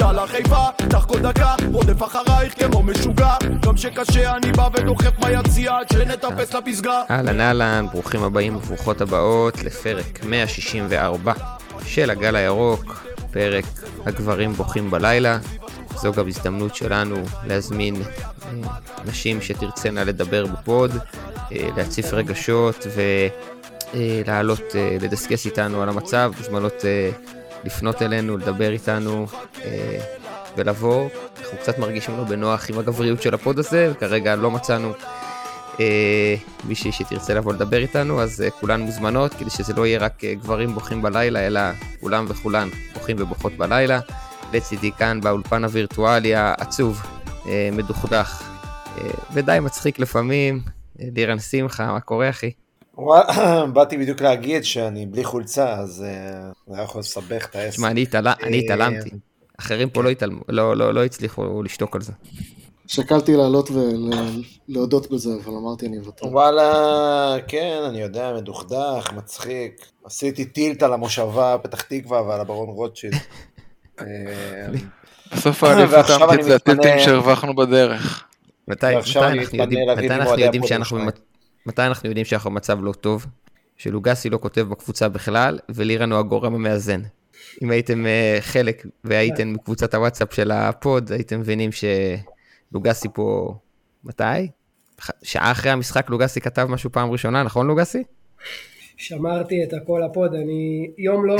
יאללה חיפה, קח כל דקה, רודף אחרייך כמו משוגע גם שקשה אני בא ודוחף ביציע עד שנטפס לפסגה אהלן אהלן, ברוכים הבאים וברוכות הבאות לפרק 164 של הגל הירוק, פרק הגברים בוכים בלילה. זו גם הזדמנות שלנו להזמין אה, נשים שתרצנה לדבר בפוד, אה, להציף רגשות ולעלות, אה, לדסקס איתנו על המצב, מוזמנות לפנות אלינו, לדבר איתנו אה, ולבוא. אנחנו קצת מרגישים לא בנוח עם הגבריות של הפוד הזה, וכרגע לא מצאנו אה, מישהי שתרצה לבוא לדבר איתנו, אז אה, כולן מוזמנות, כדי שזה לא יהיה רק אה, גברים בוכים בלילה, אלא כולם וכולן בוכים ובוכות בלילה. לצידי כאן באולפן הווירטואלי העצוב, אה, מדוכדך, אה, ודי מצחיק לפעמים. אה, לירן שמחה, מה קורה אחי? באתי בדיוק להגיד שאני בלי חולצה, אז אה, זה היה יכול לסבך את העסק. תשמע, אני אני התעלמתי. אחרים פה לא התעלמו, לא- לא לא הצליחו לשתוק על זה. שקלתי לעלות ולהודות בזה, אבל אמרתי אני אוותר. וואלה, כן, אני יודע, מדוכדך, מצחיק. עשיתי טילט על המושבה, פתח תקווה ועל הברון רוטשילד. אה, בסוף האליפות ועכשיו האמיתית אני זה מתפנה- שהרווחנו בדרך. מתי אנחנו יודעים- שאנחנו. מתי אנחנו יודעים שאנחנו במצב לא טוב? שלוגסי לא כותב בקבוצה בכלל, ולירן הוא הגורם המאזן. אם הייתם אה, חלק והייתם בקבוצת הוואטסאפ של הפוד, הייתם מבינים שלוגסי פה... מתי? שעה אחרי המשחק לוגסי כתב משהו פעם ראשונה, נכון לוגסי? שמרתי את הכל הפוד, אני יום לא,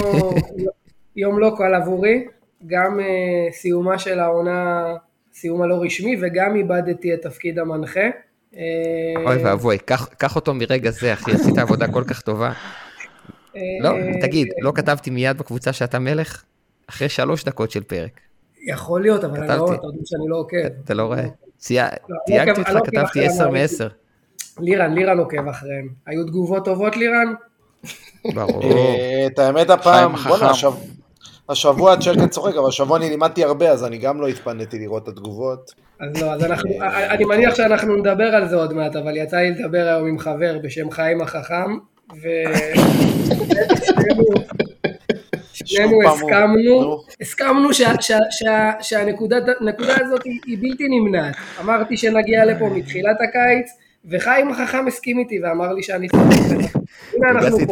יום לא קל עבורי, גם uh, סיומה של העונה, סיום הלא רשמי, וגם איבדתי את תפקיד המנחה. אה, אוי ואבוי, קח אותו מרגע זה, אחי, עשית עבודה כל כך טובה. אה, לא, תגיד, לא כתבתי מיד בקבוצה שאתה מלך? אחרי שלוש דקות של פרק. יכול להיות, אבל אני לא. אתה יודע שאני לא עוקב. אתה לא רואה? צי- לא, תייגתי אותך, לא כתבתי אחרי 10 המערכת. מ-10. לירן, לירן עוקב אחריהם. היו תגובות טובות לירן? ברור. אה, את האמת הפעם, בואנה, השבוע צ'רקן צוחק, אבל השבוע אני לימדתי הרבה, אז אני גם לא התפניתי לראות את התגובות. אז לא, אז אנחנו, אני מניח שאנחנו נדבר על זה עוד מעט, אבל יצא לי לדבר היום עם חבר בשם חיים החכם, ושנינו שנינו הסכמנו, נו. הסכמנו שה- שה- שה- שהנקודה הנקודה הזאת היא- בלתי נמנעת. אמרתי שנגיע לפה מתחילת הקיץ, וחיים החכם הסכים איתי ואמר לי שאני. הנה אנחנו פה.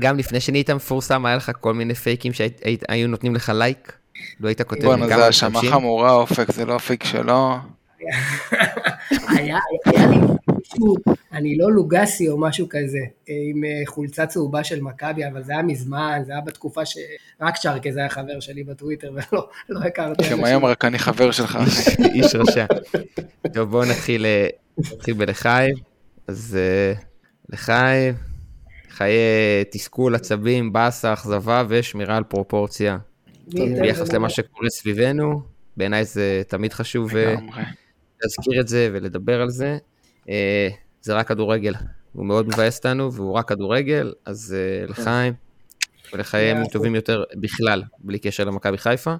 גם לפני שנהיית מפורסם, היה לך כל מיני פייקים שהיו נותנים לך לייק? לא היית כותב בואנה זה האשמה? חמורה אופק, זה לא הפיק שלו. היה היה לי משהו, אני לא לוגסי או משהו כזה, עם אה, חולצה צהובה של מכבי, אבל זה היה מזמן, זה היה בתקופה שרק צ'רקז היה חבר שלי בטוויטר, ולא לא הכרתי גם היום רק אני חבר שלך. איש רשע. טוב, בואו נתחיל אה, נתחיל בלחיים. אז אה, לחיים, חיי תסכול, עצבים, באסה, אכזבה ושמירה על פרופורציה. ביחס למה שקורה סביבנו, בעיניי זה תמיד חשוב אה. להזכיר את זה ולדבר על זה. אה, זה רק כדורגל. הוא מאוד מבאס אותנו והוא רק כדורגל, אז אה, לחיים ולחיים טובים יותר בכלל, בלי קשר למכבי חיפה.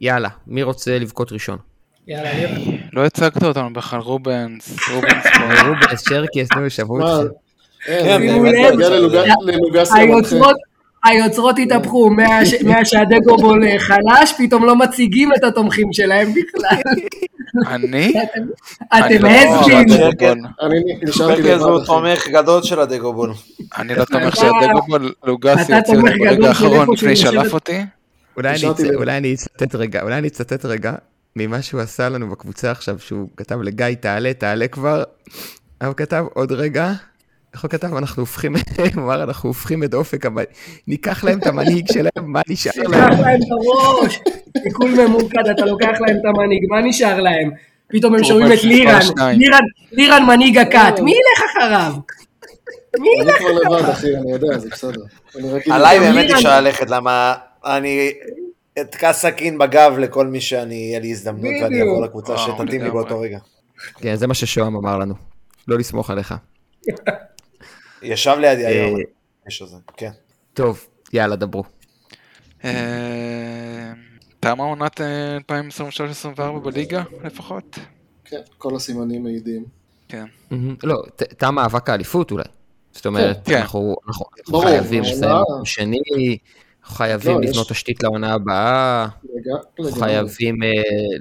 יאללה, מי רוצה לבכות ראשון? יאללה. לא הצגת אותנו בכלל, רובנס, רובנס. רובנס, שרקס, נו, איתכם. אין, שימו באמת, לב, היוצרות, התהפכו, מה- מהשהדגובול חלש, פתאום לא מציגים את התומכים שלהם בכלל. אני? אתם אני לא- הסגים. צ'רקן. אני נשארתי הוא לבד, אחי. תומך גדול של הדגובול. אני לא תומך אתה- שהדגובול לוגסי הוציא תומך אותי ברגע של האחרון לפני שלף אותי. אולי אני אצטט רגע ממה שהוא עשה לנו בקבוצה עכשיו, שהוא כתב לגיא, תעלה, תעלה כבר. הוא כתב עוד רגע, איך הוא כתב? אנחנו הופכים, הוא אמר, אנחנו הופכים את אופק, אבל ניקח להם את המנהיג שלהם, מה נשאר להם? להם את הראש. עיקול ממוקד, אתה לוקח להם את המנהיג, מה נשאר להם? פתאום הם שומעים את לירן. לירן, לירן מנהיג הכת, מי ילך אחריו? מי אני ילך כבר לבד, אחי, אני יודע, זה בסדר. אני רגיל. עליי באמת אפשר ללכת, למה אני אתקע סכין בגב לכל מי שאני, יהיה לי הזדמנות ואני. אעבור לקבוצה שתתאים לי. באותו רגע. כן, זה מה ששוהם אמר לנו. לא לסמוך עליך. ישב לידי אה, היום, האיש הזה, כן. טוב, יאללה, דברו. אה, תמה עונת אה, 2023-2024 בליגה לפחות? כן, כל הסימנים מעידים. כן. לא, תם מאבק האליפות אולי. זאת אומרת, כן. אנחנו אנחנו חייבים לסיים שני, חייבים לא, יש- לבנות תשתית לעונה הבאה, לגמרי. חייבים אה,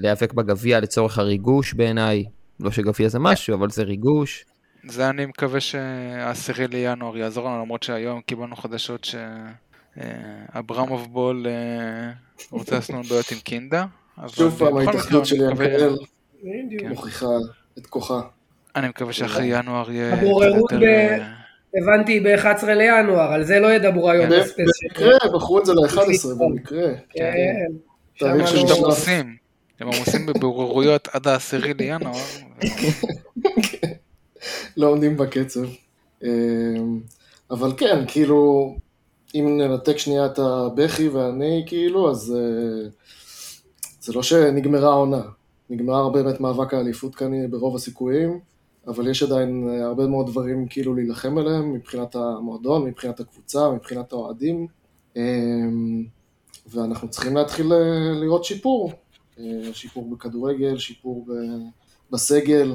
להיאבק בגביע לצורך הריגוש בעיניי. לא שגביע זה משהו, אבל זה ריגוש. זה אני מקווה שהעשירי לינואר יעזור לנו, למרות שהיום קיבלנו חדשות שאברמוב בול אה, רוצה לעשות לנו עם קינדה. שוב פעם ההתאחדות של ינקאל בדיוק. מוכיחה את כוחה. אני מקווה שאחרי ינואר יהיה הבוררות ב-. אה, הבנתי ב-11 לינואר, על זה לא ידברו היום בספיישל. במקרה, בחרו את זה ל-11 במקרה. כן. תאריך של. הם עמוסים בבוררויות עד העשירי לינואר. לא עומדים בקצב. אמ, אבל כן, כאילו, אם ננתק שנייה את הבכי ואני, כאילו, אז אה, זה לא שנגמרה העונה. נגמר באמת מאבק האליפות כאן ברוב הסיכויים, אבל יש עדיין אה, הרבה מאוד דברים כאילו להילחם עליהם, מבחינת המועדון, מבחינת הקבוצה, מבחינת האוהדים, אמ, ואנחנו צריכים להתחיל אה, לראות שיפור. שיפור בכדורגל, שיפור בסגל.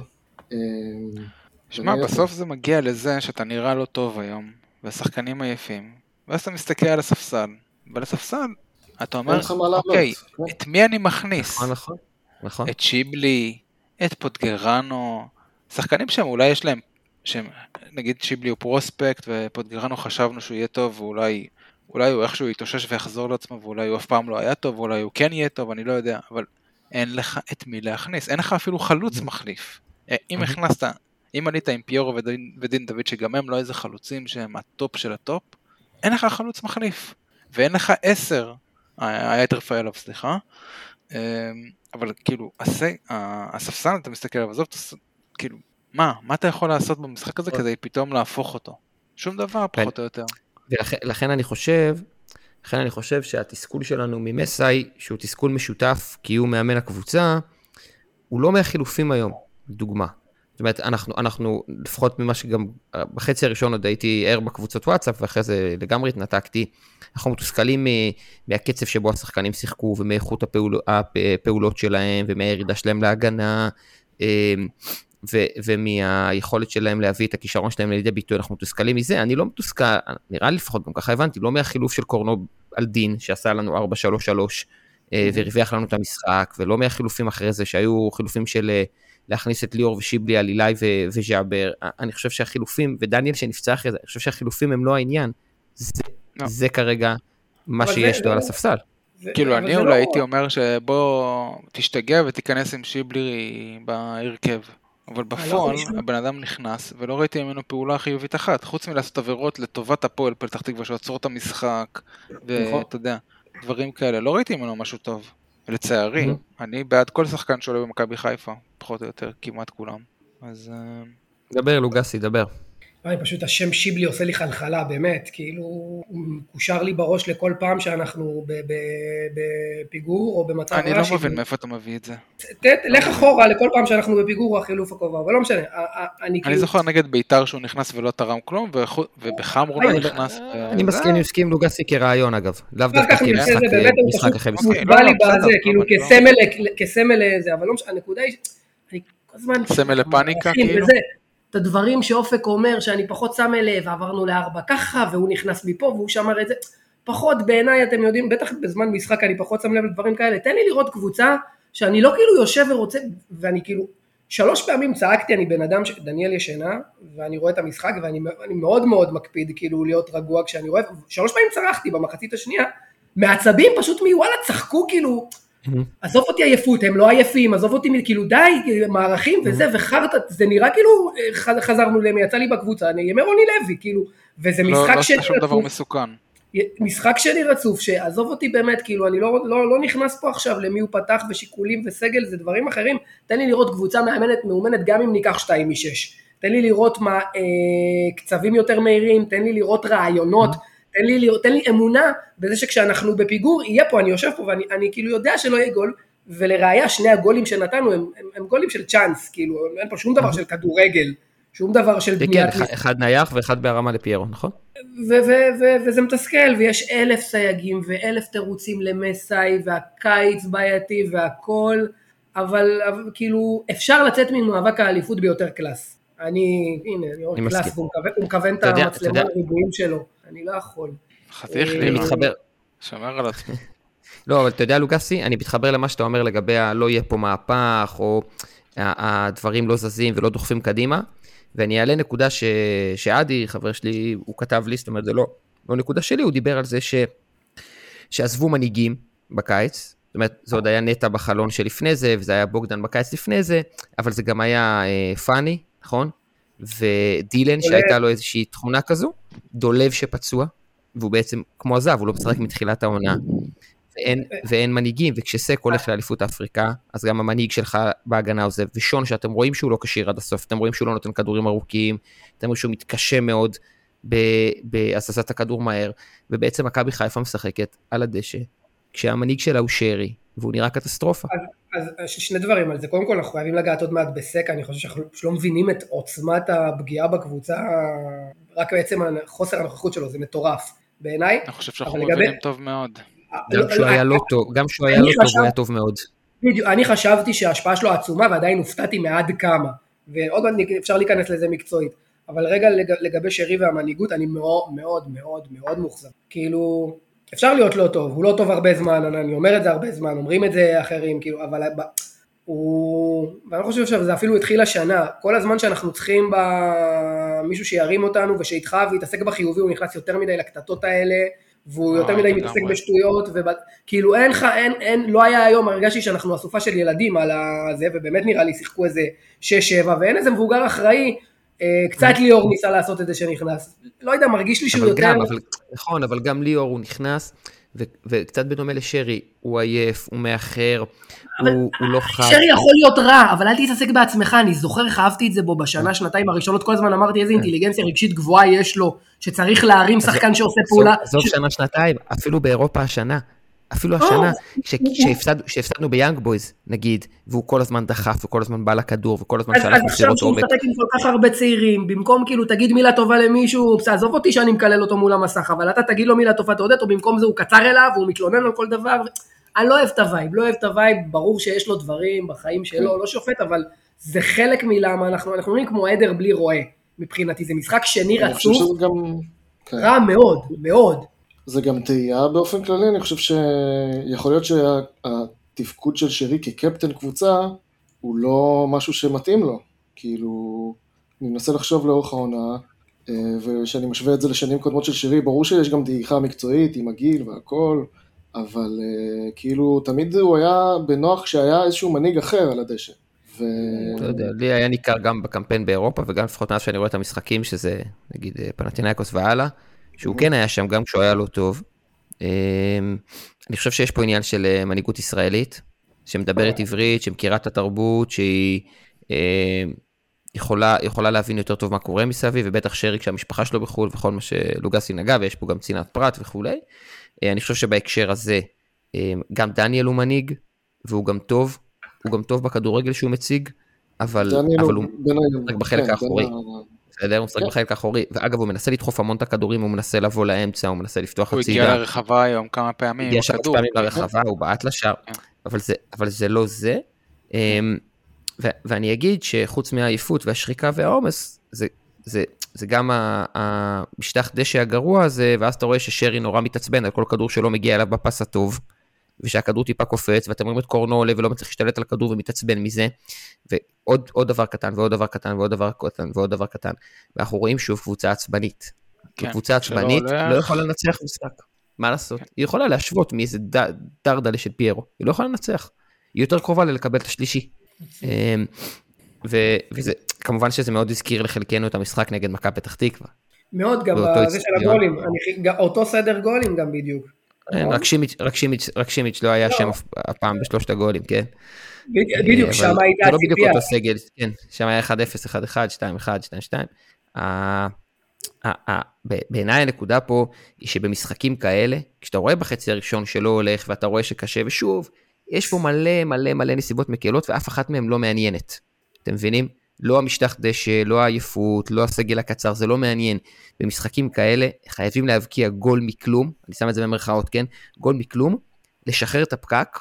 שמע. בסוף זה מגיע לזה שאתה נראה לא טוב היום, והשחקנים עייפים, ואז אתה מסתכל על הספסל, ועל הספסל אתה אומר. אוקיי, כן. את מי אני מכניס? נכון, נכון. נכון. את שיבלי, את פוטגרנו, שחקנים שהם אולי יש להם, שהם, נגיד שיבלי הוא פרוספקט ופוטגרנו חשבנו שהוא יהיה טוב ואולי אולי הוא איכשהו יתאושש ויחזור לעצמו ואולי הוא אף פעם לא היה טוב ואולי הוא כן יהיה טוב, אני לא יודע, אבל אין לך את מי להכניס, אין לך אפילו חלוץ מחליף. אה, אם הכנסת, אם עלית עם פיירו ודין, ודין דוד שגם הם לא איזה חלוצים שהם הטופ של הטופ, אין לך חלוץ מחליף. ואין לך עשר, אה, היה את רפאלוב סליחה, אמ, אבל כאילו, הסג, ה- הספסל, אתה מסתכל עליו, עזוב, כאילו, מה, מה אתה יכול לעשות במשחק הזה כדי פתאום להפוך אותו? שום דבר, כן. פחות או יותר. ולכן לכן אני חושב, לכן אני חושב שהתסכול שלנו ממסאי, שהוא תסכול משותף, כי הוא מאמן הקבוצה, הוא לא מהחילופים היום, לדוגמה. זאת אומרת, אנחנו, אנחנו, לפחות ממה שגם בחצי הראשון עוד הייתי ער בקבוצות וואטסאפ, ואחרי זה לגמרי התנתקתי. אנחנו מתוסכלים מהקצב שבו השחקנים שיחקו, ומאיכות הפעול, הפעולות שלהם, ומהירידה שלהם להגנה, אה, ו- ומהיכולת שלהם להביא את הכישרון שלהם לידי ביטוי, אנחנו מתוסכלים מזה, אני לא מתוסכל, נראה לי לפחות, גם ככה הבנתי, לא מהחילוף של קורנו על דין, שעשה לנו 4-3-3, אה, והרוויח לנו את המשחק, ולא מהחילופים אחרי זה, שהיו חילופים של אה, להכניס את ליאור ושיבלי על אילי וז'אבר, אני חושב שהחילופים, ודניאל שנפצע אחרי זה, אני חושב שהחילופים הם לא העניין, זה, לא. זה כרגע מה שיש לו זה- על הספסל. זה- כאילו, אני זה אולי לא- הייתי אומר שבוא תשתגע ותיכנס עם שיבלי בהרכב. אבל בפועל, חושב. הבן אדם נכנס, ולא ראיתי ממנו פעולה חיובית אחת, חוץ מלעשות עבירות לטובת הפועל פתח תקווה, שעוצרות את המשחק, נכון. ואתה יודע, דברים כאלה. לא ראיתי ממנו משהו טוב. לצערי, Mhm. אני בעד כל שחקן שעולה במכבי חיפה, פחות או יותר, כמעט כולם. אז אה, דבר לוגסי, דבר. וואי, פשוט השם שיבלי עושה לי חלחלה, באמת, כאילו, הוא מקושר לי בראש לכל פעם שאנחנו ב- ב- בפיגור או במצב אני רע. לא שיבלי. מבין מאיפה אתה מביא את זה. לך אחורה לכל פעם שאנחנו בפיגור או החילוף הקובע, אבל לא משנה, אני אני כאילו, זוכר נגד ביתר שהוא נכנס ולא תרם כלום, וחו- ובחמר הוא לא אני- נכנס. ו- אני מסכים, אני מסכים לוגסי כרעיון אגב, לאו דווקא כמשחק אחרי משחק. מוטבע לא, לי לא, בזה, בסדר, כאילו לא. כסמל, לזה, אבל לא משנה, הנקודה היא, אני כל הזמן, סמל לפאניקה, כאילו? הדברים שאופק אומר שאני פחות שם אליהם, ועברנו לארבע ככה, והוא נכנס מפה והוא שמר את זה, פחות בעיניי, אתם יודעים, בטח בזמן משחק אני פחות שם לב לדברים כאלה, תן לי לראות קבוצה שאני לא כאילו יושב ורוצה, ואני כאילו, שלוש פעמים צעקתי, אני בן אדם, ש... דניאל ישנה, ואני רואה את המשחק, ואני אני מאוד מאוד מקפיד כאילו להיות רגוע כשאני רואה, שלוש פעמים צרחתי במחצית השנייה, מעצבים פשוט מוואלה צחקו כאילו, עזוב אותי עייפות, הם לא עייפים, עזוב אותי, כאילו די, מערכים וזה, וחרטא, זה נראה כאילו אה, חזרנו יצא לי בקבוצה, אני ימי רוני לוי, כאילו, וזה לא משחק לא שני עשית שום דבר רצוף, מסוכן. משחק שני רצוף, שעזוב אותי באמת, כאילו, אני לא, לא, לא נכנס פה עכשיו למי הוא פתח ושיקולים וסגל, זה דברים אחרים, תן לי לראות קבוצה מאמנת, מאומנת גם אם ניקח שתיים משש, תן לי לראות מה, אה, קצבים יותר מהירים, תן לי לראות רעיונות, תן לי, תן לי אמונה בזה שכשאנחנו בפיגור, יהיה פה, אני יושב פה ואני אני כאילו יודע שלא יהיה גול, ולראיה שני הגולים שנתנו הם, הם, הם גולים של צ'אנס, כאילו, אין פה שום דבר של כדורגל, שום דבר של כן, בניית אחד- אחד נייח ואחד בהרמה לפיירו, נכון? ו- ו- ו- וזה מתסכל, ויש אלף סייגים ואלף תירוצים למסאי, והקיץ בעייתי והכל, אבל, אבל כאילו אפשר לצאת ממאבק האליפות ביותר קלאס. אני, הנה, אני רואה קלאס, הוא מכוון את המצלמה לריבועים שלו, אני לא יכול. חתיך אה, לי. אני. מתחבר, שומר על עצמו. לא, אבל אתה יודע, לוגסי, אני מתחבר למה שאתה אומר לגבי הלא יהיה פה מהפך, או הדברים לא זזים ולא דוחפים קדימה, ואני אעלה נקודה ש... שעדי, חבר שלי, הוא כתב לי, זאת אומרת, זה לא, לא נקודה שלי, הוא דיבר על זה ש... שעזבו מנהיגים בקיץ, זאת אומרת, זה עוד היה נטע בחלון שלפני זה, וזה היה בוגדן בקיץ לפני זה, אבל זה גם היה אה, פאני, נכון? ודילן, שהייתה לו איזושהי תכונה כזו, דולב שפצוע, והוא בעצם כמו עזב, הוא לא משחק מתחילת העונה. ואין, ואין מנהיגים, וכשסק הולך לאליפות אפריקה, אז גם המנהיג שלך בהגנה עוזב, ושון שאתם רואים שהוא לא כשיר עד הסוף, אתם רואים שהוא לא נותן כדורים ארוכים, אתם רואים שהוא מתקשה מאוד ב- בהזזת הכדור מהר, ובעצם מכבי חיפה משחקת על הדשא, כשהמנהיג שלה הוא שרי, והוא נראה קטסטרופה. אז אז שני דברים על זה, קודם כל אנחנו חייבים לגעת עוד מעט בסק, אני חושב שאנחנו לא מבינים את עוצמת הפגיעה בקבוצה, רק בעצם חוסר הנוכחות שלו, זה מטורף בעיניי. אני חושב שאנחנו אבל לגבי- מבינים טוב מאוד. גם לא, כשהוא לא, היה לא טוב, גם כשהוא היה לא טוב, הוא היה טוב מאוד. בדיוק, אני חשבתי שההשפעה שלו עצומה ועדיין הופתעתי מעד כמה, ועוד מעט אפשר להיכנס לזה מקצועית, אבל רגע לג, לגבי שרי והמנהיגות, אני מאוד מאוד מאוד מאוד מאוכזב. כאילו, אפשר להיות לא טוב, הוא לא טוב הרבה זמן, אני אומר את זה הרבה זמן, אומרים את זה אחרים, כאילו, אבל הוא, ואני לא חושב שזה אפילו התחיל השנה, כל הזמן שאנחנו צריכים במישהו שירים אותנו ושידחף ויתעסק בחיובי, הוא נכנס יותר מדי לקטטות האלה, והוא יותר אה, מדי. מתעסק בשטויות, וכאילו אין לך, אין, אין, לא היה היום, הרגשתי שאנחנו אסופה של ילדים על הזה, ובאמת נראה לי שיחקו איזה 6-7, ואין איזה מבוגר אחראי, קצת ליאור ניסה לעשות את זה שנכנס, לא יודע, מרגיש לי שהוא אבל יותר, גם, אבל, נכון, אבל גם ליאור הוא נכנס, ו, וקצת בדומה לשרי, הוא עייף, הוא מאחר, אבל- הוא, הוא לא חד. שרי יכול להיות רע, אבל אל תתעסק בעצמך, אני זוכר איך אהבתי את זה בו בשנה, שנתיים הראשונות, כל הזמן אמרתי איזה אינטליגנציה רגשית גבוהה יש לו, שצריך להרים שחקן שעושה פעולה, עזוב שנה, שנתיים, אפילו באירופה השנה. אפילו השנה, הוא- כש- הוא- כשהפסד- כשהפסדנו ביאנג בויז, נגיד, והוא כל הזמן דחף, וכל הזמן בא לכדור, וכל הזמן שלח אז עכשיו מסירות שהוא עומק. משחק עם כל כך הרבה צעירים, במקום כאילו תגיד מילה טובה למישהו, עזוב אותי שאני מקלל אותו מול המסך, אבל אתה תגיד לו מילה טובה תעודד אותו, במקום זה הוא קצר אליו, והוא מתלונן על כל דבר. אני לא אוהב את ה vibe, לא אוהב את ה vibe, ברור שיש לו דברים בחיים שלו, לא שופט, אבל זה חלק מלמה אנחנו, אנחנו נראים כמו עדר בלי רועה, מבחינתי, זה משחק שני רצוף. כן. רע מאוד, מאוד. זה גם תהייה באופן כללי, אני חושב שיכול להיות שהתפקוד של שרי כקפטן קבוצה הוא לא משהו שמתאים לו. כאילו, אני מנסה לחשוב לאורך העונה, אה, וכשאני משווה את זה לשנים קודמות של שרי, ברור שיש גם דעיכה מקצועית עם הגיל והכל, אבל אה, כאילו, תמיד הוא היה בנוח כשהיה איזשהו מנהיג אחר על הדשא. ו... לא יודע, לי היה ניכר גם בקמפיין באירופה, וגם לפחות מאז שאני רואה את המשחקים, שזה נגיד אה, פנטינאיקוס והלאה, שהוא כן היה שם גם כשהוא היה לא טוב. אה, אני חושב שיש פה עניין של אה, מנהיגות ישראלית, שמדברת עברית, שמכירה את התרבות, שהיא אה, יכולה, יכולה להבין יותר טוב מה קורה מסביב, ובטח שרי כשהמשפחה שלו בחו"ל וכל מה שלוגסי נגע, ויש פה גם צנעת פרט וכולי. אה, אני חושב שבהקשר הזה, אה, גם דניאל הוא מנהיג, והוא גם טוב, הוא גם טוב בכדורגל שהוא מציג, אבל, דניאל אבל הוא הוא משחק בחלק כן, האחורי. ה- בסדר? הוא משחק כן. בחלק האחורי, ואגב הוא מנסה לדחוף המון את הכדורים, הוא מנסה לבוא לאמצע, הוא מנסה לפתוח הוא הגיע הצידה, לרחבה היום כמה פעמים, הגיע שלוש. פעמים לרחבה, הוא בעט לשער, כן. אבל זה, אבל זה לא זה. אמ, ו- ואני אגיד שחוץ מהעייפות והשחיקה והעומס, זה, זה, זה גם המשטח דשא הגרוע הזה, ואז אתה רואה ששרי נורא מתעצבן על כל כדור שלא מגיע אליו בפס הטוב, ושהכדור טיפה קופץ, ואתם רואים את קורנו עולה ולא מצליח להשתלט על הכדור ומתעצבן מזה, ועוד עוד דבר קטן ועוד דבר קטן ועוד דבר קטן ועוד דבר קטן, ואנחנו רואים שוב קבוצה עצבנית. כן, קבוצה עצבנית. לא יכולה לנצח משחק. מה לעשות? היא יכולה להשוות מאיזה ד- דרדלה של פיירו, היא לא יכולה לנצח. היא יותר קרובה לקבל את השלישי. אמ, ו- וזה, כמובן שזה מאוד הזכיר לחלקנו את המשחק נגד מכבי פתח תקווה. מאוד גם בזה של. הגולים, אני- אותו סדר גולים גם בדיוק. רק שימיץ'- רק שימיץ'- לא היה שם אף- הפעם בשלושת הגולים, כן? בדיוק, אבל שם הייתה זה לא בדיוק הציפייה. אותו סגל, כן, שם היה 1-0, 1-1, 2-1, 2-2. ה- ה- ה- ב- בעיניי הנקודה פה היא שבמשחקים כאלה, כשאתה רואה בחצי הראשון שלא הולך ואתה רואה שקשה, ושוב, יש פה מלא מלא מלא נסיבות מקלות ואף אחת מהן לא מעניינת. אתם מבינים? לא המשטח דשא, לא העייפות, לא הסגל הקצר, זה לא מעניין. במשחקים כאלה חייבים להבקיע גול מכלום, אני שם את זה במרכאות, כן? גול מכלום, לשחרר את הפקק,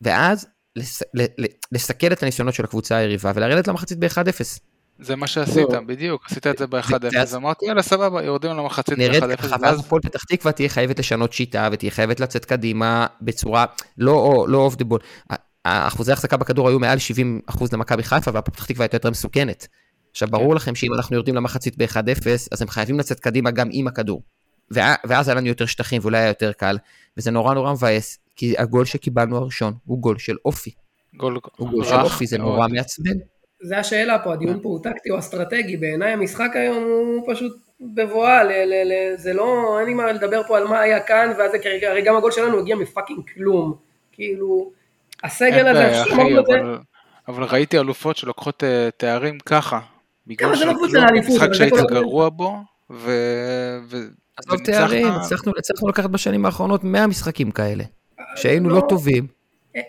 ואז לס... ל... ל... לסכל את הניסיונות של הקבוצה היריבה ולרדת למחצית ב-1-0. זה מה שעשית. בדיוק, עשית את זה ב-1-0, ואז- אמרתי יאללה סבבה, יורדים למחצית נראית ב-1-0, ככה, ואז הפועל פתח תקווה תהיה חייבת לשנות שיטה ותהיה חייבת לצאת קדימה בצורה לא לא אוף דה בול. האחוזי החזקה בכדור היו מעל 70 אחוז למכבי חיפה והפועל פתח תקווה הייתה יותר מסוכנת. עכשיו ברור לכם שאם אנחנו יורדים למחצית ב-1-0 אז הם חייבים לצאת קדימה גם עם הכדור. ואז היה לנו יותר שטחים ואולי היה יותר קל וזה נורא נורא מבאס כי הגול שקיבלנו הראשון הוא גול של אופי. גול הוא גול של אופי זה. נורא מעצבן. זה השאלה פה, הדיון פה הוא טקטי או אסטרטגי, בעיניי המשחק היום הוא פשוט בבואה, ל- ל- ל- זה לא, אין לי מה לדבר פה על מה היה כאן, ואז זה כרגע, הרי גם הגול שלנו הגיע מפאקינג כלום, כאילו, הסגל הזה, אחי, אבל- אבל ראיתי אלופות שלוקחות אה, תארים ככה. בגלל אבל זה לא קבוצה לאליפות, משחק שהיית. גרוע בו, ו... ו- עזוב. תארים, הצלחנו לקחת בשנים האחרונות 100 משחקים כאלה. שהיינו לא לא. טובים.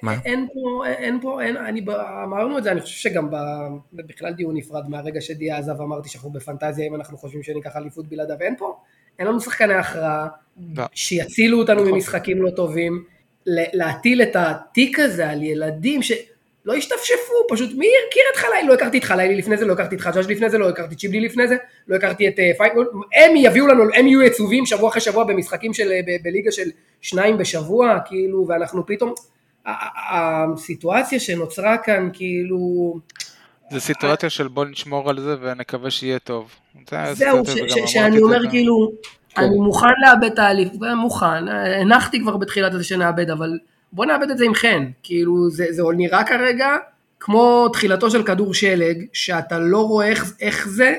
מה? אין פה, אין פה, אין, אני, אמרנו את זה, אני חושב שגם ב, בכלל דיון נפרד מהרגע שדיה עזב, אמרתי שאנחנו בפנטזיה אם אנחנו חושבים שניקח אליפות בלעדיו, אין פה, אין לנו שחקני הכרעה, לא. שיצילו אותנו נכון. ממשחקים לא טובים, להטיל את התיק הזה על ילדים שלא השתפשפו, פשוט מי הכיר את חלילי? לא הכרתי את חלילי לפני זה, לא הכרתי את חג'אג' לפני זה, לא הכרתי את שיבלי לפני זה, לא הכרתי את אה, פיינגולד, הם יביאו לנו, הם יהיו עצובים שבוע אחרי שבוע במשחקים של, אה, בליגה של שניים בשבוע, כאילו, ואנחנו פתאום, הסיטואציה שנוצרה כאן, כאילו, זה סיטואציה של בוא נשמור על זה ונקווה שיהיה טוב. זה זהו, שאני אומר כאילו. אני מוכן לאבד את האליפות, מוכן, הנחתי כבר בתחילת הזה שנאבד, אבל בוא נאבד את זה עם חן, כאילו זה, זה נראה כרגע כמו תחילתו של כדור שלג, שאתה לא רואה איך, איך זה,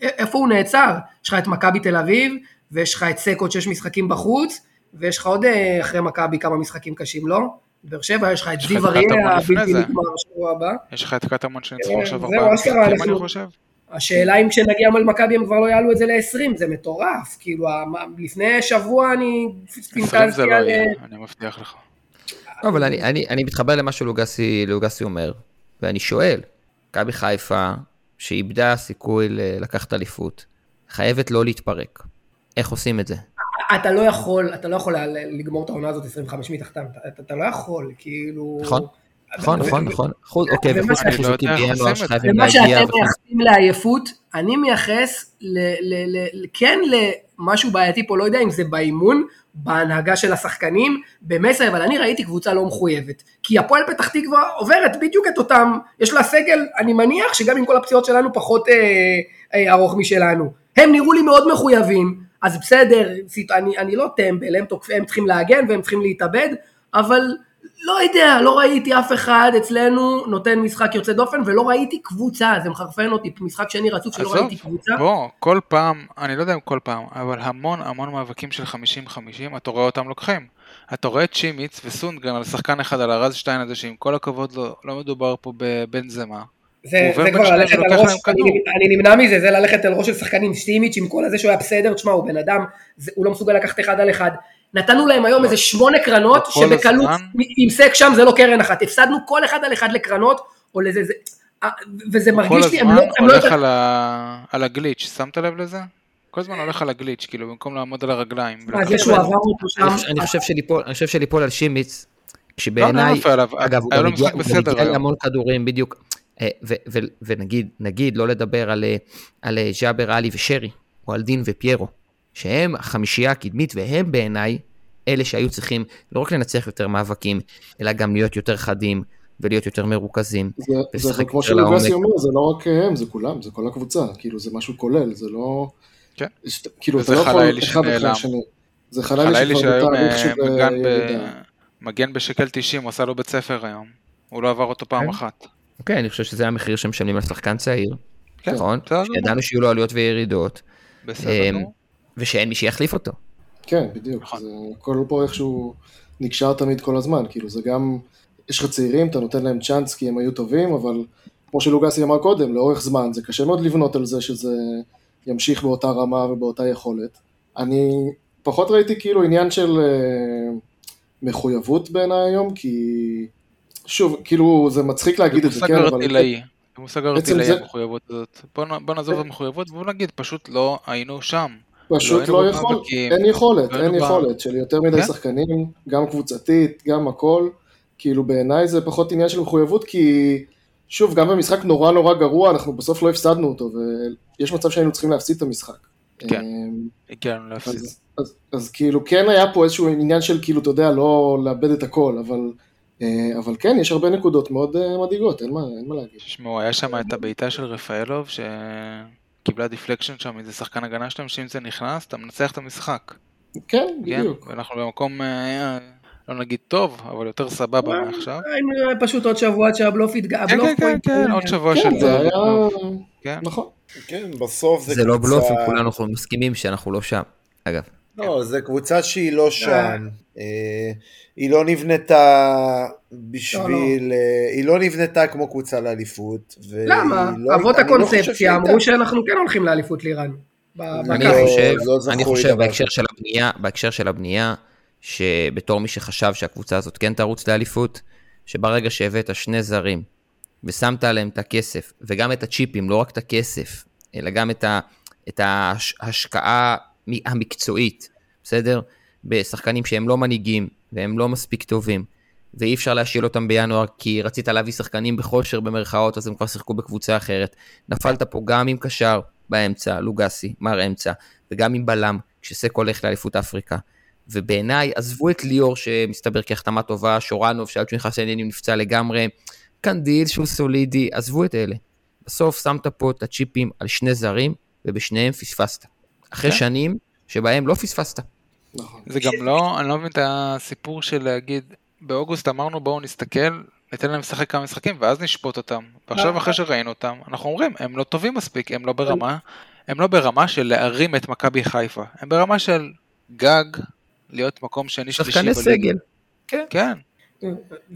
איפה הוא נעצר, יש לך את מכבי תל אביב, ויש לך את סקוט שיש משחקים בחוץ, ויש לך עוד אה, אחרי מכבי כמה משחקים קשים, לא? באר שבע יש לך את זיו אריה הבלתי. נגמר בשבוע הבא. יש לך את קטמון שניצחו אה, עכשיו ארבעה משחקים, אני חושב. השאלה אם כשנגיע מול מכבי הם כבר לא יעלו את זה ל-20, זה מטורף, כאילו לפני שבוע אני זה פינטזתי לא על... יהיה, אני מבטיח לך. לא, אבל אני, אני, אני מתחבר למה שלוגסי לוגסי אומר, ואני שואל, מכבי חיפה, שאיבדה סיכוי לקחת אליפות, חייבת לא להתפרק. איך עושים את זה? אתה לא יכול, אתה לא יכול לגמור את העונה הזאת 25 מתחתם, אתה, אתה לא יכול, כאילו... נכון, נכון, נכון, נכון. חוץ, אוקיי, וחוץ איך בינואר. שחייבים להגיע. שאתם וכו'. מייחסים לעייפות, אני מייחס כן למשהו בעייתי פה, לא יודע אם זה באימון, בהנהגה של השחקנים, במסר, אבל אני ראיתי קבוצה לא מחויבת. כי הפועל פתח תקווה עוברת בדיוק את אותם, יש לה סגל, אני מניח שגם עם כל הפציעות שלנו פחות אה, אה, ארוך משלנו. הם נראו לי מאוד מחויבים, אז בסדר, אני, אני לא טמבל, הם, תוקפ, הם צריכים להגן והם צריכים להתאבד, אבל לא יודע, לא ראיתי אף אחד אצלנו נותן משחק יוצא דופן, ולא ראיתי קבוצה, זה מחרפן אותי, משחק שני רצוף שלא ראיתי קבוצה. בוא, כל פעם, אני לא יודע אם כל פעם, אבל המון המון מאבקים של 50-50, אתה רואה אותם לוקחים. אתה רואה את שימיץ וסונגרן על שחקן אחד על הרז שטיין הזה, שעם כל הכבוד לא, לא מדובר פה בבן זמה. זה, זה כבר ללכת על ראש. אני, אני נמנע מזה, זה ללכת על ראש של שחקנים, שטימיץ' עם כל הזה שהוא היה בסדר, תשמע, הוא בן אדם, זה, הוא לא מסוגל לקחת אחד על אחד. נתנו להם היום איזה שמונה קרנות, כל שבקלות, הזמן. עם סק שם זה לא קרן אחת, הפסדנו כל אחד על אחד לקרנות, או לזה, זה, אה, וזה כל מרגיש לי, הם הזמן לא, הם לא הולך יותר... על, ה... על הגליץ', שמת לב לזה? כל הזמן הולך על הגליץ', כאילו במקום לעמוד על הרגליים. אז יש הוא עבר אותו שם, אני חושב- שליפול- אני חושב שליפול על שימיץ, לא, שבעיניי, לא עליו, אגב, הוא גם לו הגיע. להמון כדורים, בדיוק. אה, ו- ו- ונגיד, נגיד, לא לדבר על, על אה, ג'אבר עלי ושרי, או על דין ופיירו, שהם החמישייה הקדמית, והם בעיניי אלה שהיו צריכים לא רק לנצח יותר מאבקים, אלא גם להיות יותר חדים ולהיות יותר מרוכזים. זה, זה כמו שלוגסי. אומר, זה לא רק הם, זה כולם, זה כל הקבוצה, כאילו זה משהו כולל, זה לא... כן. יש- כאילו אתה לא יכול חלילי אחד אחרי שנעלם. השני. זה חלילי חלילי שכבר שהיום בתהליך אה, של מגן ב- ירידה. מגן בשקל 90, הוא עשה לו בית ספר היום. הוא לא עבר אותו פעם כן. אחת. אוקיי, אני חושב שזה המחיר שמשלמים לשחקן צעיר, כן, נכון? שידענו שיהיו לו עליות וירידות, בסדר אה. ושאין מי שיחליף אותו. כן, בדיוק. נכון. זה הכל פה איכשהו נקשר תמיד כל הזמן, כאילו זה גם, יש לך צעירים, אתה נותן להם צ'אנס כי הם היו טובים, אבל כמו שלוגסי אמר קודם, לאורך זמן, זה קשה מאוד לבנות על זה שזה ימשיך באותה רמה ובאותה יכולת. אני פחות ראיתי כאילו עניין של אה, מחויבות בעיניי היום, כי שוב, כאילו זה מצחיק להגיד את זה, כן, אבל... ארטילאי. זה מושג ארטילאי זה- המחויבות הזאת. בוא בוא נעזוב את המחויבות ובוא נגיד, פשוט לא היינו שם. פשוט היינו לא יכול, במאבקים, אין יכולת, לא אין יכולת של יותר מדי כן. שחקנים, גם קבוצתית, גם הכל, כאילו בעיניי זה פחות עניין של מחויבות, כי שוב, גם במשחק נורא נורא גרוע, אנחנו בסוף לא הפסדנו אותו, ויש מצב שהיינו צריכים להפסיד את המשחק. כן. אמ, הגיע לנו להפסיד. אז, אז, אז כאילו כן היה פה איזשהו עניין של כאילו, אתה יודע, לא לאבד את הכל, אבל, אה, אבל כן, יש הרבה נקודות מאוד אה, מדאיגות, אין מה, אין מה להגיד. תשמעו, היה שם את הבעיטה של רפאלוב, שקיבלה deflection שם מאיזה שחקן הגנה שלהם, שאם זה נכנס, אתה מנצח את המשחק. כן, כן, בדיוק. ואנחנו במקום, אה, לא נגיד טוב, אבל יותר סבבה מעכשיו. היינו פשוט עוד שבוע עד שהבלוף יתגלה, כן, כן, כן, כן. עוד שבוע כן, של... זה היה... כן. נכון. כן, בסוף זה זה לא קבוצה- בלוף אם כולנו אנחנו מסכימים שאנחנו לא שם. אגב, לא, זה קבוצה שהיא לא שם. אה, היא לא נבנתה בשביל... אה, היא לא נבנתה כמו קבוצה לאליפות. למה? לא- אבות אני לא הקונספציה הייתה. אמרו שאנחנו כן הולכים לאליפות אני אני לא- בקיץ. חושב, לא אני חושב בהקשר. של הבנייה, בהקשר של הבנייה, שבתור מי שחשב שהקבוצה הזאת כן תרוץ לאליפות, שברגע שהבאת שני זרים ושמת עליהם את הכסף, וגם את הצ'יפים, לא רק את הכסף, אלא גם את, ה, את ההשקעה המקצועית, בסדר? בשחקנים שהם לא מנהיגים והם לא מספיק טובים, ואי אפשר להשאיל אותם בינואר כי רצית להביא שחקנים בכושר במרכאות, אז הם כבר שיחקו בקבוצה אחרת. נפלת פה גם עם קשר באמצע, לוגסי, מר אמצע, וגם עם בלם, כשסקו הולך לאליפות אפריקה. ובעיניי, עזבו את ליאור שמסתבר כהחתמה טובה, שורנוב שעד שהוא נכנס לעניינים נפצע לגמרי, קנדיל שהוא סולידי, עזבו את אלה. בסוף שמת פה את הצ'יפים על שני זרים, ובשניהם פספסת. אחרי כן. שנים שבהם לא פספסת. נכון. זה גם לא, אני לא מבין את הסיפור של להגיד, באוגוסט אמרנו בואו נסתכל, ניתן להם לשחק כמה משחקים ואז נשפוט אותם. ועכשיו אחרי שראינו אותם, אנחנו אומרים, הם לא טובים מספיק, הם לא ברמה, הם לא ברמה של להרים את מכבי חיפה, הם ברמה של גג, להיות מקום שני שלישי שחקני. סגל. כן,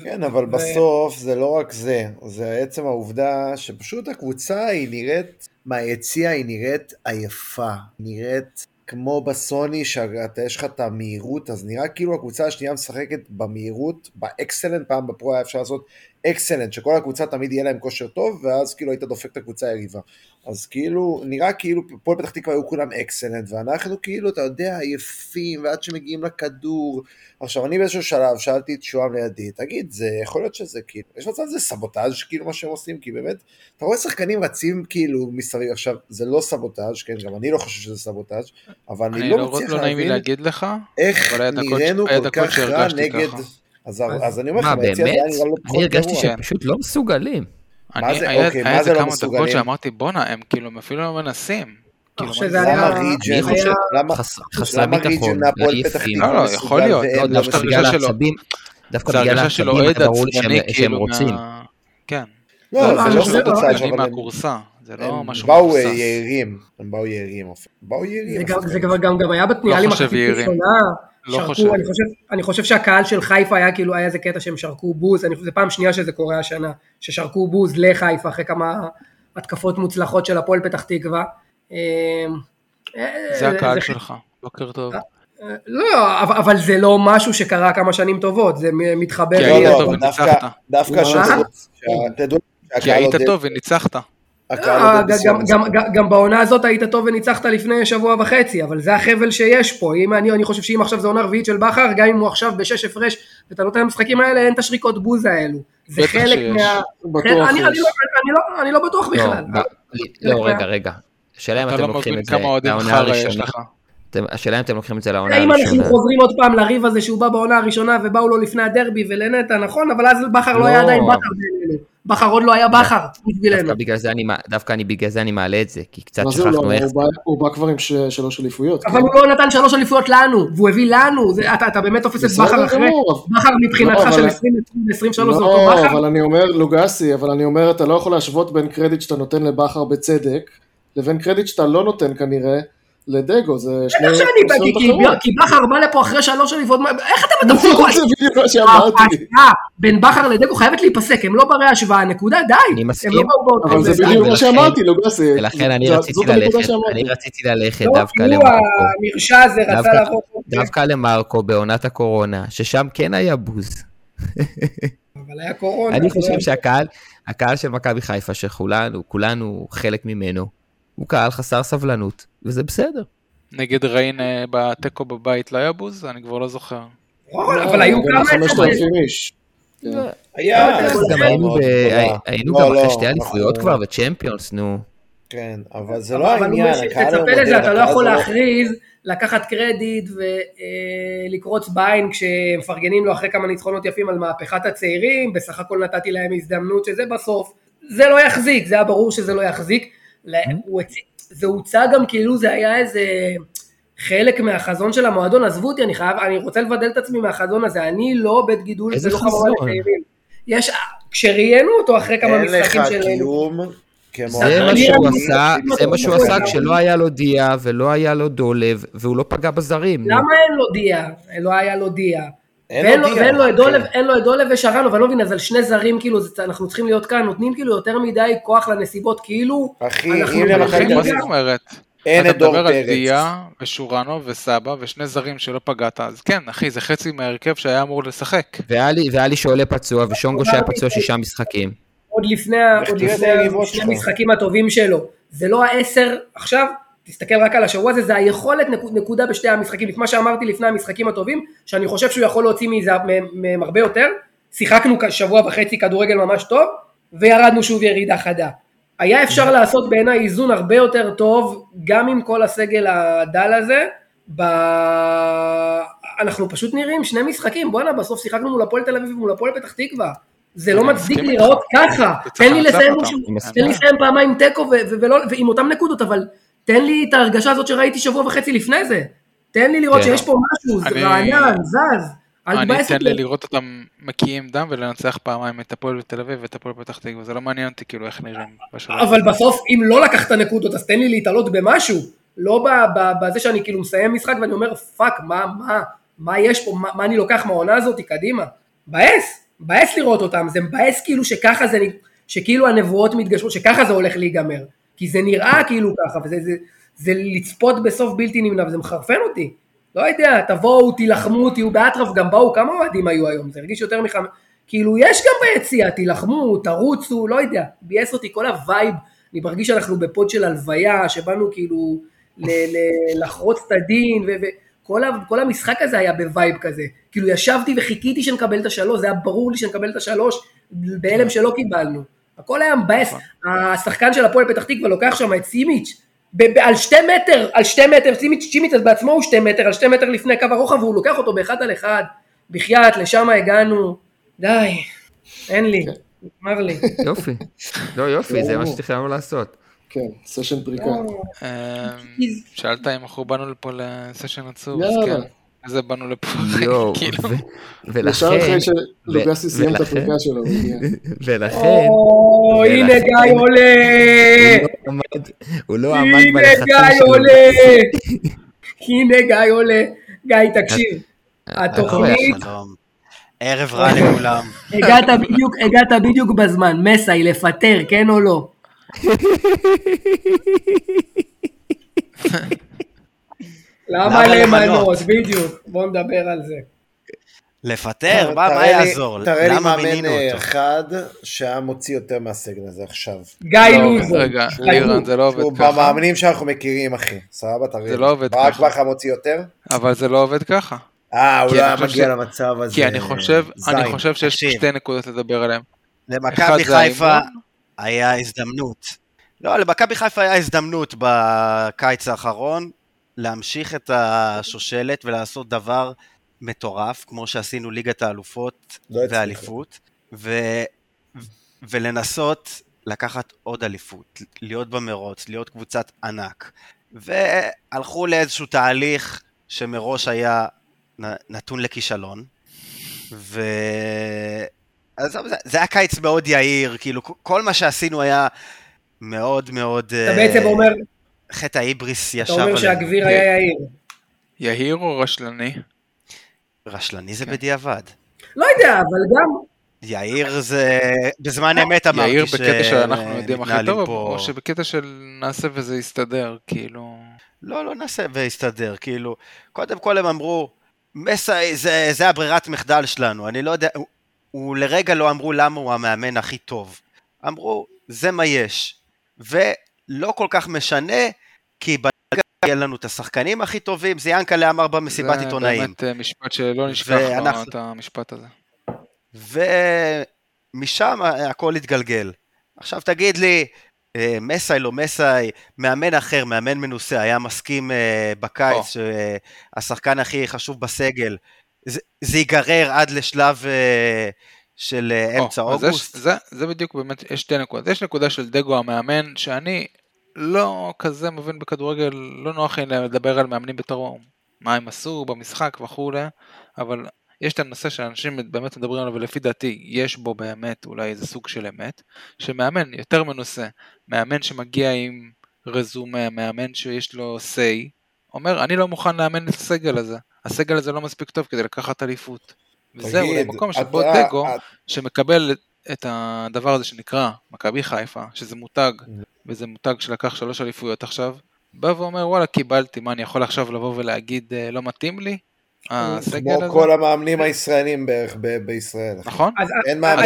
כן, אבל בסוף זה לא רק זה, זה עצם העובדה שפשוט הקבוצה היא נראית, מהיציע היא נראית עייפה, נראית כמו בסוני, שאתה יש לך את המהירות, אז נראה כאילו הקבוצה השנייה משחקת במהירות, באקסלנט, פעם בפרו היה אפשר לעשות אקסלנט, שכל הקבוצה תמיד יהיה להם כושר טוב, ואז כאילו היית דופק את הקבוצה היריבה. אז כאילו, נראה כאילו פועל פתח תקווה היו כולם אקסלנט, ואנחנו כאילו, אתה יודע, עייפים, ועד שמגיעים לכדור. עכשיו, אני באיזשהו שלב שאלתי את שוהם לידי, תגיד, זה יכול להיות שזה כאילו, יש מצב שזה סבוטאז' כאילו מה שהם עושים, כי באמת, אתה רואה שחקנים רצים כאילו מסביב, עכשיו, זה לא סבוטאז', כן, גם אני לא חושב שזה סבוטאז', אבל אני, אני לא לא, מצליח לא להבין איך נראינו כל כך רע נגד... ככה. אז, אז אני אומר לך, מה, ביציע זה באמת? היה נראה לא אני פחות הרגשתי גרוע. שהם פשוט לא מסוגלים. מה אני, זה? היה, אוקיי, היה מה איזה זה לא כמה דקות מסוגלים? שאמרתי, בואנה, הם כאילו, הם אפילו לא מנסים. כאילו, זה? היה- למה ריג'ן, אני למה ריג'ן מהפועל פתח. תקווה לא, לא, יכול מסוגל להיות. והם לא, לא דווקא מסוגלים. בגלל. העצבים, היה ברור לי שהם- כאילו רוצים. כן. לא, לא, זה אני לא חושב- סבוטאז' עצבני אבל הם- מהכורסה, זה לא משהו באו מבוסס. אה, יעירים, הם באו יעירים. באו יעירים. זה כבר גם היה בתנועה לא למחצית יעירים. ראשונה. לא שרקו, חושב. אני חושב, אני חושב שהקהל של חיפה היה כאילו, היה איזה קטע שהם שרקו בוז, אני שזו פעם שנייה שזה קורה השנה, ששרקו בוז לחיפה אחרי כמה התקפות מוצלחות של הפועל פתח תקווה. אה, זה אה, הקהל זה- שלך, בוקר טוב. אה, לא, אבל, אבל זה לא משהו שקרה כמה שנים טובות, זה מתחבר. כי היית טוב וניצחת. דווקא-? שזה- תדעו כי היית טוב וניצחת. הקהל אה, עודד גם, בסיום. גם, גם, גם בעונה הזאת היית טוב וניצחת לפני שבוע וחצי, אבל זה החבל שיש פה. אם אני, אני חושב שאם עכשיו זו עונה רביעית של בכר, גם אם הוא עכשיו בשש הפרש ואתה נותן למשחקים האלה, אין את השריקות בוז האלו. זה חלק שיש. מה... בטוח אני, אני, יש. לא, אני, לא, אני לא בטוח לא, בכלל. לא, רגע, רגע. השאלה אם אתם לא לוקחים את זה לעונה הראשונה. אתם- השאלה אם אתם לוקחים את זה לעונה אם אנחנו הראשונה. חוזרים עוד פעם לריב הזה שהוא בא בעונה הראשונה ובאו לו לפני הדרבי ולנטע, נכון, אבל אז בכר לא. היה עדיין בכר. בכר עוד לא היה בכר בשבילנו. דווקא בגלל זה אני מעלה את זה, כי קצת שכחנו לא? איך הוא בא- כבר עם שלוש אליפויות. אבל כן. הוא לא נתן שלוש אליפויות לנו, והוא הביא לנו, זה, אתה, אתה באמת תופס את בכר אחרי. בכר מבחינתך לא, של אבל- 2023 זה אותו לא, בכר? אבל אני אומר, לוגסי, אבל אני אומר, אתה לא יכול להשוות בין קרדיט שאתה נותן לבכר בצדק, לבין קרדיט שאתה לא נותן כנראה לדגו, זה שני... איך שאני באתי, כי- בכר בא לפה אחרי שלוש אליפויות, מה- איך אתם נכון, מדברים? זה בדיוק מה שאמרתי. בין בכר לדגו חייבת להיפסק, הם לא ברי השוואה, נקודה, די. אני מסכים. לא באותו אבל זה זה. בדיוק מה שאמרתי, לוגסי. ולכן אני רציתי ללכת. אני רציתי ללכת לא, דווקא למרקו, המרשע הזה רצה דווקא- לעבור... דווקא למרקו בעונת הקורונה, ששם כן היה בוז. אבל היה קורונה. אני אז לא- חושב שהקהל, הקהל של מכבי חיפה, שכולנו, כולנו חלק ממנו, הוא קהל חסר סבלנות, וזה בסדר. נגד ריין אה, בתיקו בבית לא היה בוז? אני כבר לא זוכר. נכון, אבל היו כמה... איש. כן. גם היה היינו לא, גם אחרי לא, שתי אליפויות אנחנו- כבר וצ'מפיונס, נו. כן, אבל זה לא העניין, תצפה לזה, אתה לא יכול לא- להכריז, לקחת קרדיט ולקרוץ בעין כשמפרגנים לו אחרי כמה ניצחונות יפים על מהפכת הצעירים, בסך הכל נתתי להם הזדמנות שזה בסוף, זה לא יחזיק, זה היה ברור שזה לא יחזיק. הצ- זה הוצג גם כאילו זה היה איזה חלק מהחזון של המועדון, עזבו אותי, אני חייב, אני רוצה לבדל את עצמי מהחזון הזה, אני לא בית גידול איזה ולא חמורה חזון? לצעירים. יש, כשראיינו אותו אחרי כמה אין לך משחקים של... קיום כמו... זה מה שהוא עשה, זה מה שהוא עשה כשלא היה לו דיה ולא היה לו דולב והוא לא פגע בזרים. למה אין לו דיה? לא היה לו דיה. אין ואין לו ואין את דולב, כן. אין לו את דולב ושרנו, ואני לא מבין, אז על שני זרים, כאילו, אנחנו צריכים להיות כאן, נותנים כאילו יותר מדי כוח לנסיבות, כאילו, אחי, אם מה זאת אומרת? אין אתה את דור מדבר על פרץ. דיה ושורנו וסבא ושני זרים שלא פגעת, אז כן, אחי, זה חצי מההרכב שהיה אמור לשחק. ואלי שעולה פצוע ושונגו שהיה פצוע שישה משחקים. עוד לפני, שני. המשחקים הטובים שלו. זה לא העשר, עכשיו, תסתכל רק על השבוע הזה, זה היכולת נקוד, נקודה בשתי המשחקים, את מה שאמרתי לפני המשחקים הטובים, שאני חושב שהוא יכול להוציא מזה מהם- הרבה יותר. שיחקנו שבוע וחצי כדורגל ממש טוב, וירדנו שוב ירידה חדה. היה אפשר לעשות בעיניי איזון הרבה יותר טוב, גם עם כל הסגל הדל הזה, ב... אנחנו פשוט נראים שני משחקים, בואנה בסוף שיחקנו מול הפועל תל אביב ומול הפועל פתח תקווה. זה לא מצדיק להיראות ככה, תן לי לסיים פעמיים תיקו ועם אותם נקודות, אבל תן לי את ההרגשה הזאת שראיתי שבוע וחצי לפני זה. תן לי לראות כן. שיש פה משהו, זה רענן, זז. אני אתן. לי לראות אותם מקיאים דם ולנצח פעמיים את הפועל בתל אביב ואת הפועל פתח תקווה, זה לא מעניין אותי כאילו איך נראים בשלב. אבל בסוף, אם לא לקחת נקודות, אז תן לי להתעלות במשהו. לא ב- ב- בזה שאני כאילו מסיים משחק ואני אומר, fuck, מה, מה, מה יש פה, מה, מה אני לוקח מהעונה הזאת קדימה. מבאס, מבאס לראות אותם, זה מבאס כאילו שככה זה, שכאילו הנבואות מתגשמות, שככה זה הולך להיגמר. כי זה נראה כאילו ככה, וזה זה, זה לצפות בסוף בלתי נמנע, וזה מחרפן אותי. לא יודע, תבואו, תילחמו, תהיו באטרף, גם באו, כמה אוהדים היו היום? זה הרגיש יותר מחמ... כאילו, יש גם ביציע, תילחמו, תרוצו, לא יודע, ביאס אותי כל ה vibe, אני מרגיש שאנחנו בפוד של הלוויה, שבאנו כאילו ל- ל- לחרוץ את הדין, וכל כל המשחק הזה היה ב vibe כזה. כאילו, ישבתי וחיכיתי שנקבל את השלוש, זה היה ברור לי שנקבל את השלוש, בהלם שלא קיבלנו. הכל היה מבאס, השחקן של הפועל פתח תקווה לוקח שם את סימיץ', על שתי מטר, על שתי מטר, סימיץ' שימיץ' אז בעצמו הוא שתי מטר, על שתי מטר לפני קו הרוחב, והוא לוקח אותו באחד על אחד, בחייאת, לשם הגענו, די, אין לי, נגמר לי. יופי. לא יופי, זה מה שתכננו לעשות. כן, סשן פריקה. אמ, שאלת אם אנחנו באנו לפה לסשן עצוב, אז יאללה. כן. איזה באנו לפה, כאילו. ו- ישר ולכן, אחרי שלוגסי סיים את ולכן- הפריקה שלו. ולכן, או, הנה ולכן- גיא עולה, הוא לא עמד- לא עמד הנה בלחצים גיא שלו. עולה, הנה גיא עולה, גיא תקשיב, התוכנית. ערב רע לכולם. הגעת בדיוק, הגעת בדיוק בזמן, מסאי לפטר, כן או לא? למה למה למנות? בדיוק, בוא נדבר על זה. לפטר? מה מה יעזור? תראה לי למה מאמן? אחד שהיה מוציא יותר מהסגל הזה עכשיו. גיא לא, לוזון. רגע, לירן, זה לא עובד ככה. במאמנים שאנחנו מכירים, אחי. סבבה, תראה. זה. לא עובד ברק ככה. בכר מוציא יותר? אבל זה לא עובד ככה. אה, הוא לא היה מגיע למצב הזה. כי אני חושב, אני. חושב שיש. שתי נקודות לדבר עליהן. למכבי חיפה. היה הזדמנות. לא, למכבי חיפה היה הזדמנות בקיץ האחרון להמשיך את השושלת ולעשות דבר מטורף, כמו שעשינו ליגת האלופות לא הצליחו. ואליפות, ו... ולנסות לקחת עוד אליפות, להיות במרוץ, להיות קבוצת ענק. והלכו לאיזשהו תהליך שמראש היה נתון לכישלון, ו... עזוב, זה, זה היה קיץ מאוד יהיר, כאילו כל מה שעשינו היה מאוד מאוד... אתה בעצם אומר, חטא ההיבריס ישב אתה אומר שהגביר היה יאיר. יהיר או רשלני? רשלני זה כן. בדיעבד. לא יודע, אבל גם, יאיר זה... בזמן אמת אמרתי יהיר בקטע שאנחנו יודעים הכי טוב, פה- או שבקטע של נעשה וזה יסתדר, כאילו... לא, לא נעשה ויסתדר, כאילו, קודם כל הם אמרו, מסי, זה, זה הברירת מחדל שלנו, אני לא יודע, הוא, הוא לרגע לא אמרו למה הוא המאמן הכי טוב. אמרו, זה מה יש. ולא כל כך משנה, כי בליגה יהיה לנו את השחקנים הכי טובים, זה ינקלה אמר במסיבת עיתונאים. זה באמת אה, משפט שלא נשכח ואנחנו- את המשפט הזה. ומשם הכל התגלגל. עכשיו תגיד לי, אה, מסאי לא מסאי, מאמן אחר, מאמן מנוסה, היה מסכים אה, בקיץ או. שהשחקן הכי חשוב בסגל, זה, זה ייגרר עד לשלב של אה, אמצע או, אוגוסט? יש, זה, זה בדיוק באמת, יש שתי נקודות. יש נקודה של דגו המאמן, שאני לא כזה מבין בכדורגל, לא נוח לי לדבר על מאמנים בתור מה הם עשו במשחק וכולי, אבל יש את הנושא שאנשים באמת מדברים עליו, ולפי דעתי יש בו באמת אולי איזה סוג של אמת, שמאמן יותר מנוסה, מאמן שמגיע עם רזומה, מאמן שיש לו say, אומר אני לא מוכן לאמן את הסגל הזה, הסגל הזה לא מספיק טוב כדי לקחת אליפות. וזה אולי מקום אתה- שבו דגו, את- שמקבל את הדבר הזה שנקרא מכבי חיפה, שזה מותג, וזה מותג שלקח שלוש אליפויות עכשיו, בא ואומר וואלה קיבלתי, מה אני יכול עכשיו לבוא ולהגיד אה, לא מתאים לי? הסגל כמו? כל המאמנים הישראלים בערך בישראל. נכון? אין מאמן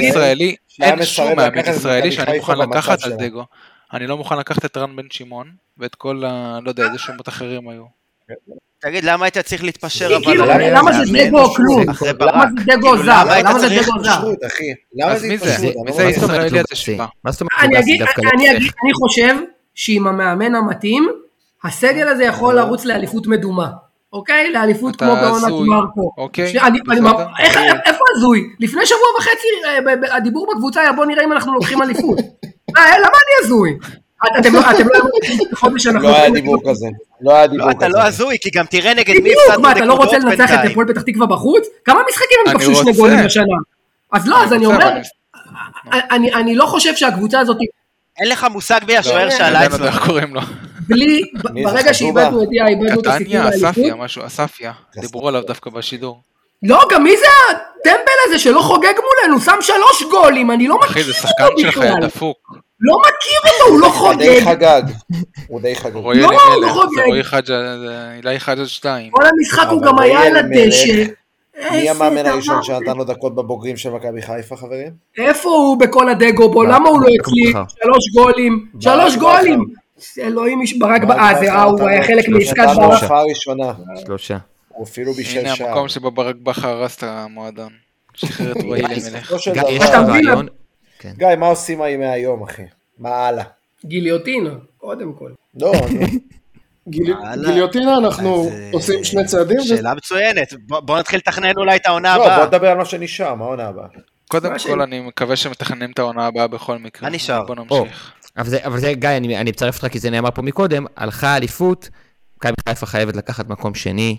ישראלי, אין שום מאמן ישראלי שאני מוכן לקחת על. דגו. אני לא מוכן לקחת את רן בן שמעון, ואת כל ה... לא יודע, איזה שמות אחרים היו. תגיד, למה היית צריך להתפשר אבל כאילו, על למה זה דגו או כלום? למה? זה דגו כאילו, זר? למה זה דגו זר? התפשרות, אחי. למה זה? התפשרות? לא מה זאת אומרת לא אני חושב שעם המאמן המתאים, הסגל הזה יכול לרוץ לאליפות מדומה. אוקיי? לאליפות כמו בעונת מרקו. אוקיי. איך- איפה הזוי? לפני שבוע וחצי אה, הדיבור בקבוצה היה בוא נראה אם אנחנו לוקחים אליפות. אה, למה אני הזוי? אתם לא אתם לא אנחנו... לא היה דיבור כזה. לא היה דיבור לא, כזה. אתה לא הזוי, כי גם תראה נגד מי הפסדנו מה, אתה לא רוצה נקודות לנצח את. הפועל פתח תקווה בחוץ? כמה משחקים הם כבשו שני. גולים בשנה? אז לא, אז אני אומר, אני אני לא חושב שהקבוצה הזאת, אין לך מושג מי השוער לא, שעלה לא אצלנו. איך קוראים לו. בלי, זה, ברגע? שאיבדנו את דיה, איבדנו את הסיכוי קטניה, לאליפות. אספיה, משהו, אספיה. דיברו עליו דווקא בשידור. לא, גם מי זה הטמבל הזה שלא חוגג מולנו? שם שלוש גולים, אני לא אחי, מכיר זה אותו שחקן שלך, יא בכלל. דפוק. לא מכיר אותו, הוא לא הוא די חוגג. חגג. הוא די חגג. לא, הוא לא חוגג. רועי חג'ה, אילי חג'ה 2. כל המשחק הוא גם היה על הדשא. מי המאמן הראשון. שנתן לו דקות בבוגרים של מכבי חיפה, חברים? איפה הוא בכל הדגו בו? למה הוא לא אצלי? בכר. שלוש גולים. שלוש. גולים. אלוהים. ברק... אה, זה אה, הוא היה חלק מעסקת ברק. שלושה. הוא אפילו בישל הנה שער. המקום שבו ברק בכר הרס את המועדון. שחרר את רועי אלימלך. בסופו של גיא, יש דבר- לך אתה רעיון? גיא, מה עושים הימי היום, אחי? מה הלאה? גיליוטינה, קודם כל. לא. גיליוטינה אנחנו אז, אה, עושים שני צעדים, ו- שאלה מצוינת. בוא בוא נתחיל לתכנן אולי את העונה לא, בוא הבאה. נדבר על מה שנשאר, מה העונה הבאה? קודם כל אני מקווה שמתכננים את העונה הבאה בכל מקרה. מה נשאר? בוא או, נמשיך. אבל זה, אבל זה, גיא, אני, אני מצרף אותך כי זה נאמר פה מקודם, הלכה האליפות, מכבי חיפה חייבת לקחת מקום שני,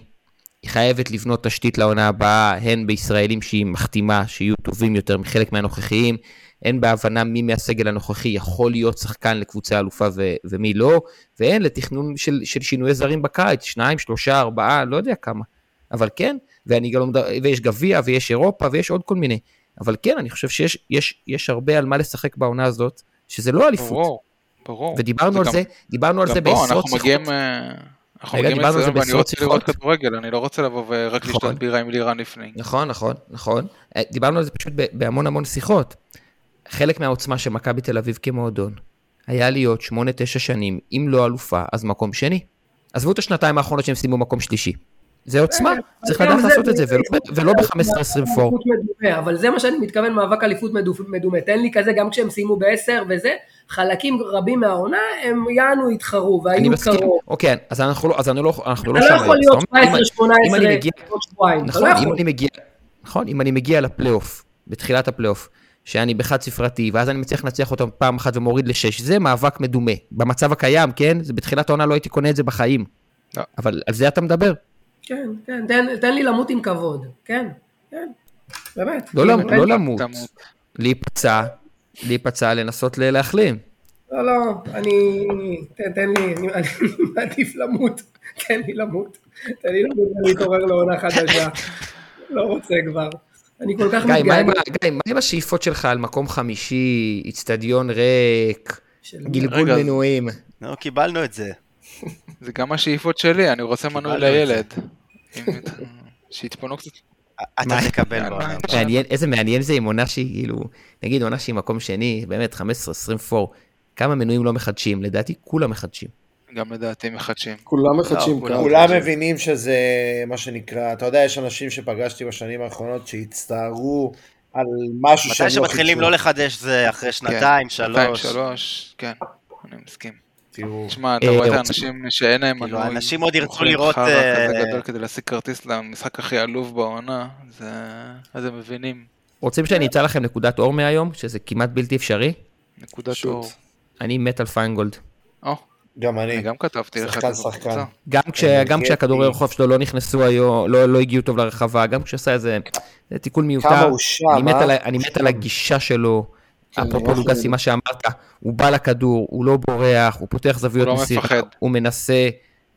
היא חייבת לבנות תשתית לעונה הבאה, הן בישראלים שהיא מחתימה, שיהיו טובים יותר מחלק מהנוכחיים, הן בהבנה מי מהסגל הנוכחי יכול להיות שחקן לקבוצה אלופה ו- ומי לא, והן לתכנון של, של שינויי זרים בקיץ, שניים, שלושה, ארבעה, לא יודע כמה. אבל כן, ואני גם לא מדבר, ויש גביע, ויש אירופה, ויש עוד כל מיני. אבל כן, אני חושב שיש יש, יש הרבה על מה לשחק בעונה הזאת, שזה לא אליפות. ברור, ברור. ודיברנו על גם- זה, דיברנו על זה בעשרות אנחנו שיחות. מגיעים... אה, אנחנו מגיעים על זה לאצטדיון ואני רוצה לראות. כדורגל, אני לא רוצה לבוא ורק נכון. לשתות בירה עם לירן לפני. נכון, נכון, נכון. אה, דיברנו על זה פשוט בהמון המון שיחות. חלק מהעוצמה של מכבי תל אביב כמועדון היה להיות שמונה, תשע שנים, אם לא אלופה, אז מקום שני. עזבו את השנתיים האחרונות שהם סיימו מקום שלישי. זה עוצמה, צריך גם לדעת לעשות את זה, ולא ב- ולא ב-15-20 פער. אליפות מדומה, אבל זה מה שאני מתכוון מאבק אליפות מדו- מדומה. תן לי כזה, גם כשהם סיימו בעשר וזה, חלקים רבים מהעונה הם יענו התחרו והיו. קרוב. אוקיי, אז אנחנו לא, אני לא, לא אתה שם לא יכול. להיות זאת אומרת, אם- 17-18 אם אני מגיע- עוד שבועיים. נכון, לא מגיע, נכון, אם אני מגיע לפלייאוף, בתחילת הפלייאוף, שאני בחד ספרתי, ואז אני מצליח לנצח אותם פעם אחת ומוריד לשש, זה מאבק מדומה. במצב הקיים, כן? זה בתחילת העונה לא הייתי קונה את זה בחיים. לא. אבל על זה אתה מדבר. כן, כן, תן- תן לי למות עם כבוד. כן, כן. באמת. לא למות, תן לא לי- למות. תמות. להיפצע, להיפצע, לנסות להחלים. לא, לא, אני... תן, תן לי, אני אני מעדיף למות. תן לי למות. תן לי למות ולהתעורר לעונה חדשה. לא רוצה כבר. אני כל כך מתגעגע. גיא, מה עם השאיפות שלך על מקום חמישי, איצטדיון ריק, גלגול מנויים? נו, קיבלנו את זה. זה גם השאיפות שלי, אני רוצה מנוי לילד. שיתפנו קצת. אתה? תקבל. בעונה. איזה מעניין זה עם עונה שהיא כאילו, נגיד עונה שהיא מקום שני, באמת 15-20 פור, כמה מנויים לא מחדשים? לדעתי כולם מחדשים. גם לדעתי מחדשים. כולם מחדשים לא. כולם. כולם מבינים שזה מה שנקרא, אתה יודע, יש אנשים שפגשתי בשנים האחרונות שהצטערו על משהו שהם מתי לא שמתחילים חידשו. לא לחדש זה אחרי שנתיים, שנתיים, שלוש. שלוש, כן, אני מסכים. תראו, תשמע, אתה אה, רואה את רוצים- האנשים שאין להם כאילו, מנוי, האנשים עוד ירצו לראות, חרא אה, כזה גדול כדי להשיג כרטיס למשחק הכי עלוב בעונה, זה... אז הם מבינים. רוצים שאני אמצא לכם נקודת אור מהיום, שזה כמעט בלתי אפשרי? נקודת. אור. אני מת על פיינגולד. או, גם אני. אני גם כתבתי לך את זה. גם, כש, אה, גם גטי. כשהכדורי רחוב שלו לא נכנסו היום, לא, לא הגיעו טוב לרחבה, גם כשעשה איזה זה תיקון מיותר. כמה הוא שם, אני מת, אה? על, אני מת על הגישה שלו. כן, אפרופו מדהים. מה שאמרת, הוא בא לכדור, הוא לא בורח, הוא פותח זוויות לא מסירה. הוא מנסה.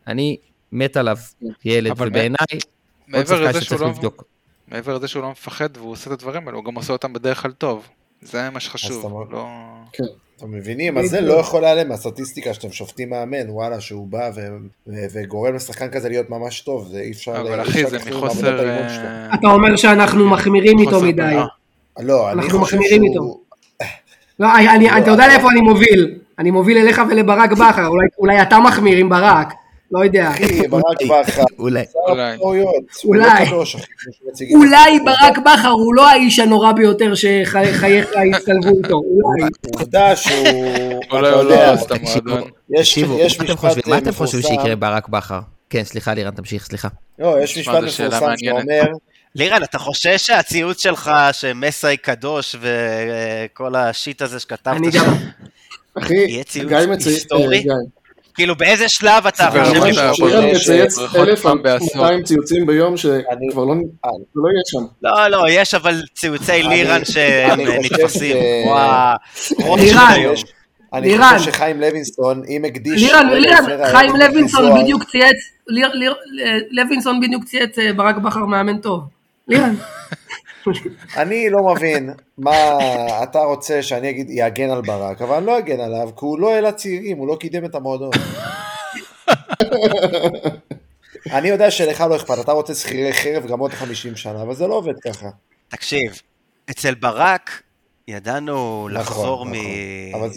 אני מת עליו, ילד, אבל ובעיניי, עוד מעבר שחקן לזה שהוא שצריך לא... לבדוק. מעבר לזה שהוא לא מפחד והוא עושה את הדברים האלו, הוא גם עושה אותם בדרך כלל טוב. זה מה שחשוב, לא... אתם מבינים? אז זה לא יכול להיעלם מהסטטיסטיקה שאתם שופטים מאמן, וואלה, שהוא בא ו- ו- וגורם לשחקן כזה להיות ממש טוב, זה אי אפשר... אבל אחי, זה מחוסר... אה, אתה אומר שאנחנו מחמירים איתו מדי. לא, אני אנחנו חושב מחמירים שהוא... לא, לא, אתה יודע לאיפה אני מוביל. אני מוביל אליך ולברק בכר, אולי אתה מחמיר עם ברק, לא יודע. אחי, ברק בכר, אולי. לא אולי. אולי. ברק בכר הוא לא האיש הנורא ביותר שחייך יצטלבו איתו, אולי. עובדה שהוא... אולי הוא לא יודע, הרס את המועדון. יש תקשיבו, מה אתם משפט חושבים- מה אתם חושבים מפורסם- שיקרה ברק בכר? כן, סליחה לירן, תמשיך, סליחה. לא, יש משפט מפורסם. שאומר, לירן, אתה חושש שהציוץ שלך שמסאי קדוש וכל השיט הזה שכתבת אני שם, יהיה ציוץ היסטורי? אה, כאילו באיזה שלב אתה חושב ברמת שהוא... ה- שירן ש- מצייץ בריכות אלף בעשור. 200 ציוצים ביום אני- שכבר לא אה, זה לא יהיה שם. לא, לא, יש אבל ציוצי לירן שהם אני חושב שחיים לוינסטון, אם הקדיש... לירן, לירן, חיים עם לוינסון בדיוק צייץ, ליר- ליר- לוינסון בדיוק צייץ אה, ברק בכר מאמן טוב. לירן, אני לא מבין מה אתה רוצה שאני אגיד, יגן על ברק, אבל אני לא אגן עליו, כי הוא לא העלה צעירים, הוא לא קידם את המועדון. אני יודע שלך לא אכפת, אתה רוצה שכירי חרב גם עוד 50 שנה, אבל זה לא עובד ככה. תקשיב, אצל ברק ידענו נכון, לחזור מ... נכון.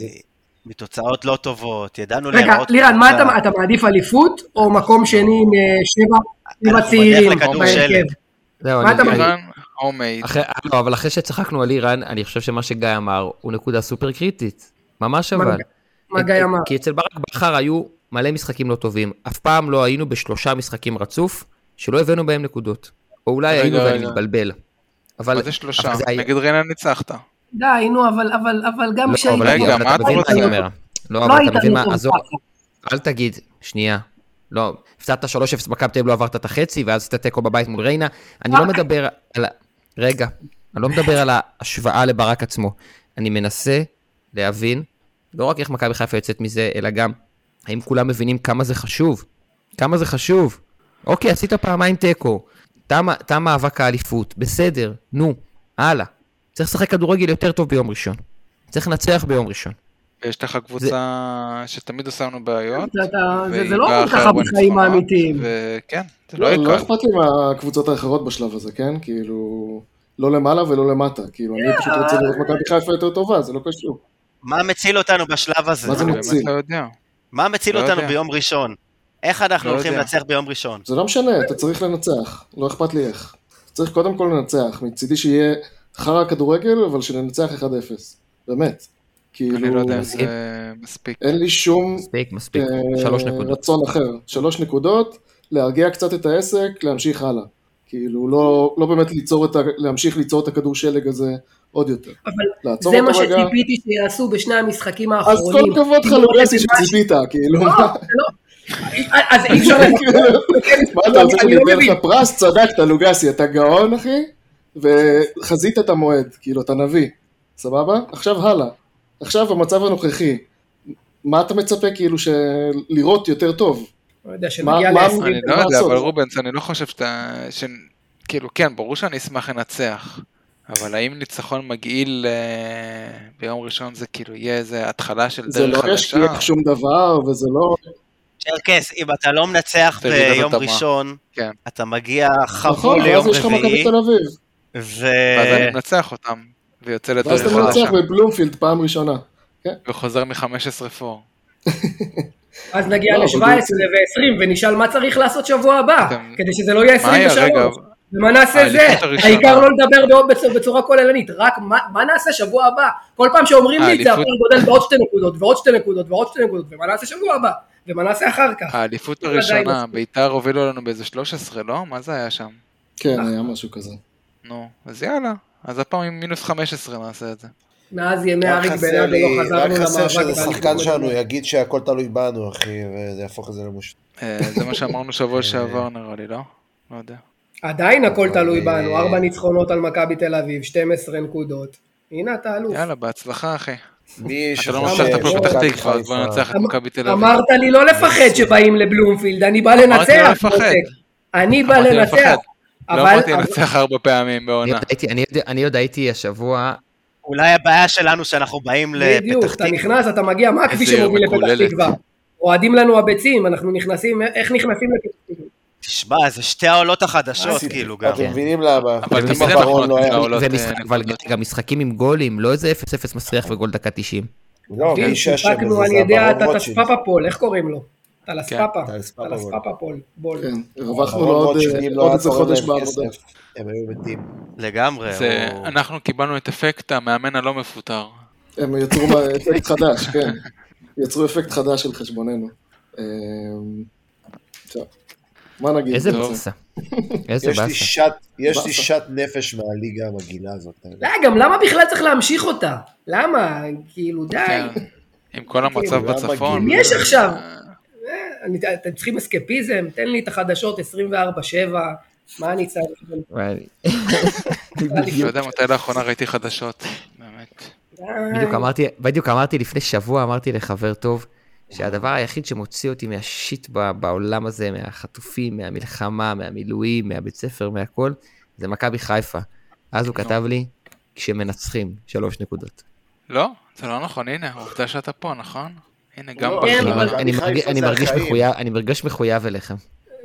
מתוצאות לא טובות, ידענו רגע, להיראות לירן, מה. אתה אתה מעדיף אליפות, או מקום שני עם אה, שבע אנחנו צעירים בדרך לכדורשלג. בהרכב? זהו, מה אתה מעדיף? הומייד. אחרי, לא, אבל אחרי שצחקנו על איראן, אני חושב שמה שגיא אמר הוא נקודה סופר קריטית. ממש מה- אבל. מה גיא אמר? כי אצל ברק בכר היו מלא משחקים לא טובים. אף פעם לא היינו בשלושה משחקים רצוף שלא הבאנו בהם נקודות. או אולי היינו ואני. מתבלבל. אבל... מה זה שלושה? נגד ריינה ניצחת. די, נו, אבל- אבל אבל גם לא, כשהיית... אבל רגע, מה אתה אתה מבין מה רוצה? אני אומר. לא, לא אבל אתה מבין מה, עזוב. אל תגיד, שנייה. לא, הפסדת 3-0 מכבי תל אביב, לא עברת את החצי, ואז עשית תיקו בבית מול ריינה. אני לא מדבר על. רגע, אני לא מדבר על ההשוואה לברק עצמו. אני מנסה להבין, לא רק איך מכבי חיפה יוצאת מזה, אלא גם, האם כולם מבינים כמה זה חשוב? כמה זה חשוב? אוקיי, עשית פעמיים תיקו, תם מאבק האליפות, בסדר, נו, הלאה. צריך לשחק כדורגל יותר טוב ביום ראשון. צריך לנצח ביום ראשון. ויש לך קבוצה שתמיד עושה לנו בעיות. זה- והיא זה לא ככה בחיים האמיתיים. וכן, זה לא לא, לא קל. אכפת לי מהקבוצות האחרות בשלב הזה, כן? כאילו, לא למעלה ולא למטה. כאילו, אני פשוט רוצה לראות מכבי חיפה יותר טובה, זה לא קשור. מה מציל אותנו בשלב הזה? מה זה מציל? לא יודע. מה מציל לא אותנו יודע. ביום ראשון? איך אנחנו לא הולכים. לנצח ביום ראשון? זה לא משנה, אתה צריך לנצח, לא אכפת לי איך. צריך קודם כל לנצח, מצידי שיהיה חרא כדורגל, אבל שננצח 1-0. באמת. כאילו, אני לא יודע אם. זה מספיק. אין לי שום מספיק, מספיק. אה, שלוש נקודות. רצון אחר. שלוש נקודות, להרגיע קצת את העסק, להמשיך הלאה. כאילו, לא, לא באמת ליצור את ה... להמשיך ליצור את הכדור שלג הזה עוד יותר. אבל זה מה רגע. שציפיתי שיעשו בשני המשחקים אז האחרונים. כל הכבוד לך כאילו, לוגסי שציפית, כאילו, לא, לא. אז אי אפשר... מה אתה רוצה אני שאני לא מבין. לך פרס? צדקת לוגסי, אתה גאון אחי, וחזית את המועד, כאילו אתה נביא, סבבה? עכשיו הלאה, עכשיו המצב הנוכחי, מה אתה מצפה כאילו לראות יותר טוב? לא יודע, מה- שנגיע מה- ל-20. אני לא יודע? אבל רובנס, אני לא חושב שאתה... ש- כאילו, כן, ברור שאני אשמח לנצח, אבל האם ניצחון מגעיל אה, ביום ראשון זה כאילו יהיה איזה התחלה של זה דרך לא חדשה? ישקיע שום דבר, וזה לא... צ'רקס, אם אתה לא מנצח זה ביום. ראשון, כן. אתה מגיע נכון, חבול ואז ליום יש לך מכבי רביעי, תל אביב, ו... ואז אני מנצח אותם, ויוצא ואז לדרך אתה מנצח חדשה, בבלומפילד פעם ראשונה. וחוזר מ-15 פור. אז נגיע לא, ל-17 אבל ו-20 ונשאל מה צריך לעשות שבוע הבא, כדי שזה לא יהיה מה היה, 23. רגע, ומה נעשה זה? העיקר לא לדבר בצורה כוללנית, רק מה- מה נעשה שבוע הבא? כל פעם שאומרים לי את זה, הפועל גודל בעוד שתי נקודות, ועוד שתי נקודות, ועוד שתי נקודות, ומה נעשה שבוע הבא? ומה נעשה אחר כך? האליפות הראשונה. ביתר הובילו לנו באיזה 13, לא? מה זה היה שם? כן, היה משהו כזה. נו, אז יאללה. אז הפעם עם מינוס 15 נעשה את זה. מאז ימי אריק בנאדו לא חזרנו רק חסר למאבק. באליפות שחקן שלנו. יגיד שהכל תלוי בנו, אחי, וזה יהפוך את זה למושלם. אה, זה מה שאמרנו שבוע שעבר נראה לי, לא? לא יודע. עדיין הכל תלוי אה, בנו, ארבע ניצחונות על מכבי תל אביב, 12 נקודות. הנה אתה אלוף. יאללה, בהצלחה אחי. מי אתה לא מנצח את הפועל פתח תקווה, אז בוא ננצח את מכבי תל אביב. אמרת לי לא לפחד שבאים לבלומפילד, אני בא אמרתי לא לנצח. לפחד. אני בא אמרתי לנצח. לא אבל אמרתי לנצח ארבע פעמים אני בעונה. עוד הייתי- אני עוד- אני עוד הייתי השבוע, אולי הבעיה שלנו שאנחנו באים בדיוק, לפתח אתה תקווה. נכנס, אתה מגיע, מה הכביש שמוביל לפתח. תקווה? רועדים לנו הביצים, אנחנו נכנסים, איך נכנסים לפתח תקווה? תשמע, זה שתי העולות החדשות, כאילו, גם. אתם מבינים למה? אבל לא היה- אה, אבל. גם משחקים עם גולים, לא איזה 0-0 מסריח וגול דקה 90. לא, שיחקנו בזה על זה ידי הברון רוטשילד. פאפאפול, איך קוראים לו? טלס כן, פאפה. טלס פאפה בול. בול. כן, הרווחנו לו עוד אה, לא איזה חודש בעבודה. הם היו מתים. לגמרי. אנחנו קיבלנו את אפקט המאמן הלא מפוטר. הם יצרו אפקט חדש, כן. יצרו אפקט חדש של חשבוננו. טוב, מה נגיד? איזה. באסה. איזה יש לי באסה. שט, יש לי. שט נפש מהליגה המגעילה הזאת. לא, גם למה בכלל צריך להמשיך אותה? למה? כאילו, די. כן. עם כל המצב גם בצפון. מי יש עכשיו? אה, אני- אתם צריכים אסקפיזם? תן לי את החדשות 24-7, מה אני צריך? וואי, לא יודע מתי לאחרונה ראיתי חדשות. באמת. בדיוק אמרתי, לפני שבוע, אמרתי לחבר טוב, שהדבר היחיד שמוציא אותי מהשיט ב- בעולם הזה, מהחטופים, מהמלחמה, מהמילואים, מהבית ספר, מהכל, זה מכבי חיפה. אז הוא כתב לי, כשמנצחים, שלוש נקודות. לא, זה לא נכון, הנה, עובדה שאתה פה, נכון? הנה, גם לא, כן, אני בחיים. אבל- מרג- אני מכבי מרגיש- חיפה אני זה מרגיש. מחויב- מרגיש מחויב אליכם.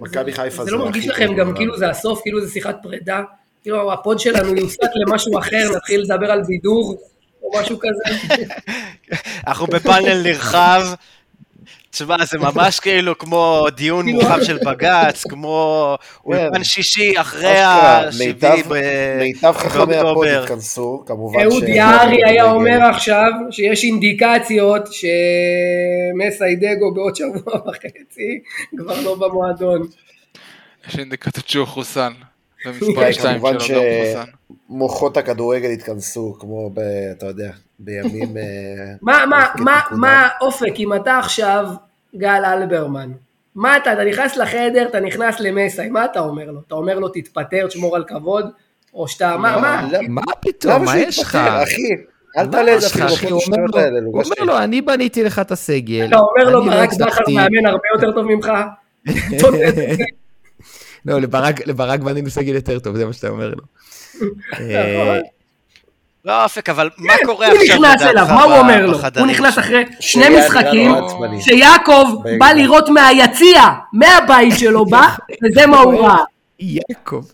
מכבי חיפה זה לא מרגיש לכם הכי גם טוב כאילו. זה הסוף, כאילו זה שיחת פרידה? כאילו הפוד שלנו יוסב למשהו אחר, נתחיל לדבר על בידור, או משהו כזה? אנחנו בפאנל נרחב. תשמע, זה ממש כאילו כמו דיון כאילו- מורחב של בג"ץ, כמו אולפן שישי אחרי אשכרה, השביעי מיטב- ב... מיטב חכמי הפוד באוקטובר. התכנסו, כמובן אהוד יערי היה אומר עכשיו שיש אינדיקציות שמסיידגו בעוד שבוע וחצי כבר לא במועדון. יש אינדיקציות שהוא חוסן. כן, ומספר 2 כמובן שלו גם חוסן. מוחות הכדורגל התכנסו, כמו ב... אתה יודע, בימים... אה, מה, מה, מה. מה, אופק, אם אתה עכשיו גל אלברמן, מה אתה, אתה נכנס לחדר, אתה נכנס למסאי, מה אתה אומר לו? אתה אומר לו תתפטר, תשמור על כבוד? או שאתה, מה, מה? למה- מה פתאום, למה מה יש לך? אחי? אל תעלה את זה יש לך, אפילו אחי? הוא בפוד אומר השטויות לו- האלה, הוא אומר לו, אני בניתי לך את הסגל. אתה אומר לו לא ברק בכר הצלחתי." מאמן הרבה יותר טוב ממך? לא, לברק- לברק בנינו סגל יותר טוב, זה מה שאתה אומר לו. אה, לא, אופק, אבל מה קורה הוא עכשיו נכנס אליו, מה הוא אומר לו? הוא נכנס? אחרי שני משחקים. שיעקב. בא לראות מהיציע, מהבית שלו בא, וזה מה הוא ראה. יעקב.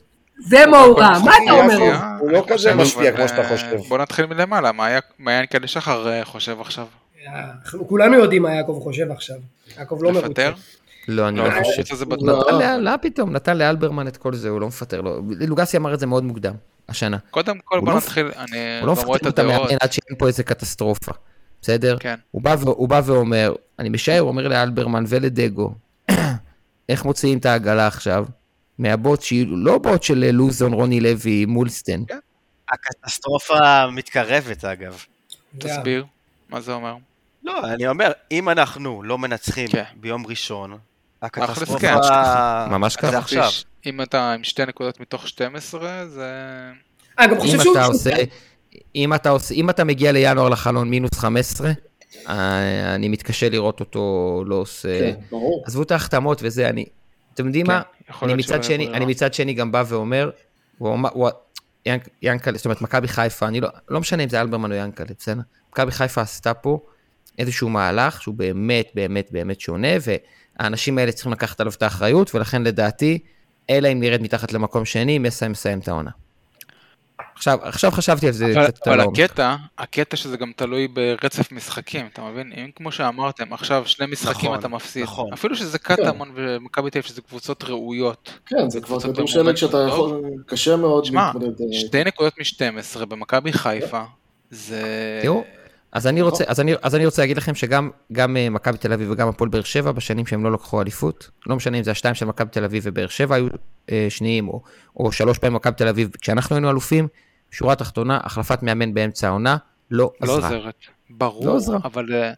זה מה הוא ראה, מה אתה אומר הוא לא כזה משפיע כמו שאתה אה, חושב. בוא נתחיל מלמעלה, מה ינקלה שחר אה, חושב עכשיו? אנחנו כולנו יודעים מה יעקב חושב עכשיו. יעקב לא מרוצה. לפטר? לא, אני לא, לא חושב. לא. פתאום, נתן לאלברמן את כל זה, הוא לא מפטר לו. לוגסי אמר את זה מאוד מוקדם, השנה. קודם כל בוא לא- נתחיל, אני לא כבר רואה את מפטר את. המאמן עד שאין פה איזה קטסטרופה, בסדר? כן. הוא בא, ואומר, אני משער, הוא אומר לאלברמן ולדגו, איך מוציאים את העגלה עכשיו? מהבוט שהיא לא בוט של לוזון, רוני לוי, מולסטן. הקטסטרופה מתקרבת, אגב. תסביר, מה זה אומר? לא, אני אומר, אם אנחנו לא מנצחים כן. ביום ראשון, כן. הקטסטרופה... ממש ככה. זה עכשיו. אם אתה עם שתי נקודות מתוך 12, זה... אה, גם חושב אם שהוא... אתה עושה, אם אתה עושה, אם אתה מגיע לינואר לחלון מינוס 15, אה, אני מתקשה לראות אותו לא עושה... כן, ברור. עזבו את ההחתמות וזה, אני... אתם יודעים מה? כן, יכול אני מצד שלא שני, אני. מצד שני גם בא ואומר, הוא אמר, הוא- ינק- ינקלה, זאת אומרת, מכבי חיפה, אני לא, לא משנה אם זה אלברמן או ינקלה, בסדר? מכבי חיפה עשתה פה איזשהו מהלך שהוא באמת, באמת, באמת שונה, והאנשים האלה צריכים לקחת עליו את האחריות, ולכן לדעתי, אלא אם נרד מתחת למקום שני, מסי מסיים את העונה. עכשיו, עכשיו חשבתי על זה אבל, קצת יותר אבל לעומק. הקטע, הקטע שזה גם תלוי ברצף משחקים, אתה מבין? אם כמו שאמרתם, עכשיו שני משחקים נכון, אתה מפסיד, נכון. אפילו שזה קטמון ומכבי תל אביב שזה קבוצות ראויות. כן, זה כבר קבוצות כדור שלג שאתה טוב. יכול, קשה מאוד להתמודד. אה, שתי נקודות מ-12 במכבי חיפה, זה... תראו, אז אני. רוצה, אז אני, אז אני רוצה להגיד לכם שגם גם אה, מכבי תל אביב וגם הפועל באר שבע, בשנים שהם לא לקחו אליפות, לא משנה אם זה השתיים של מכבי תל אביב ובאר שבע היו אה, שניים, או, או שלוש פעמים מכבי תל אביב, כשאנחנו היינו אלופים, שורה תחתונה, החלפת מאמן באמצע העונה, לא לא עזרה. עוזרת. ברור, לא עזרה. אבל אה,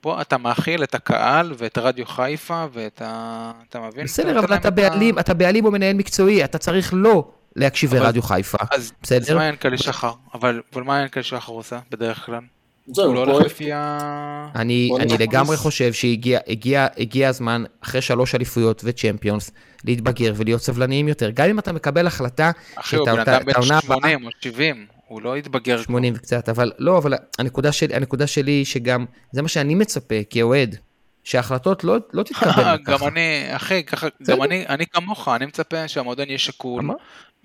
פה אתה מאכיל את הקהל ואת רדיו חיפה ואת ה... אתה מבין? בסדר, אבל אתה בעלים, אתה בעלים או מנהל מקצועי, אתה צריך לא להקשיב לרדיו חיפה, אז אז בסדר? מה ינקלה שחר? אבל אבל מה ינקלה שחר עושה בדרך כלל? זהו, הוא לא הולך לפי ה... אני, אני לגמרי חושב שהגיע הגיע, הגיע הזמן, אחרי שלוש אליפויות וצ'מפיונס, להתבגר ולהיות סבלניים יותר. גם אם אתה מקבל החלטה אחי, הוא בן אדם בן את העונה הבאה- 80 או 70, הוא לא התבגר. 80 וקצת, אבל לא, אבל הנקודה שלי, הנקודה שלי היא שגם, זה מה שאני מצפה כאוהד, שההחלטות לא, לא תתקבלנה גם. אני, אחי, ככה. גם אני, אני כמוך, אני מצפה שהמועדון יהיה שקול,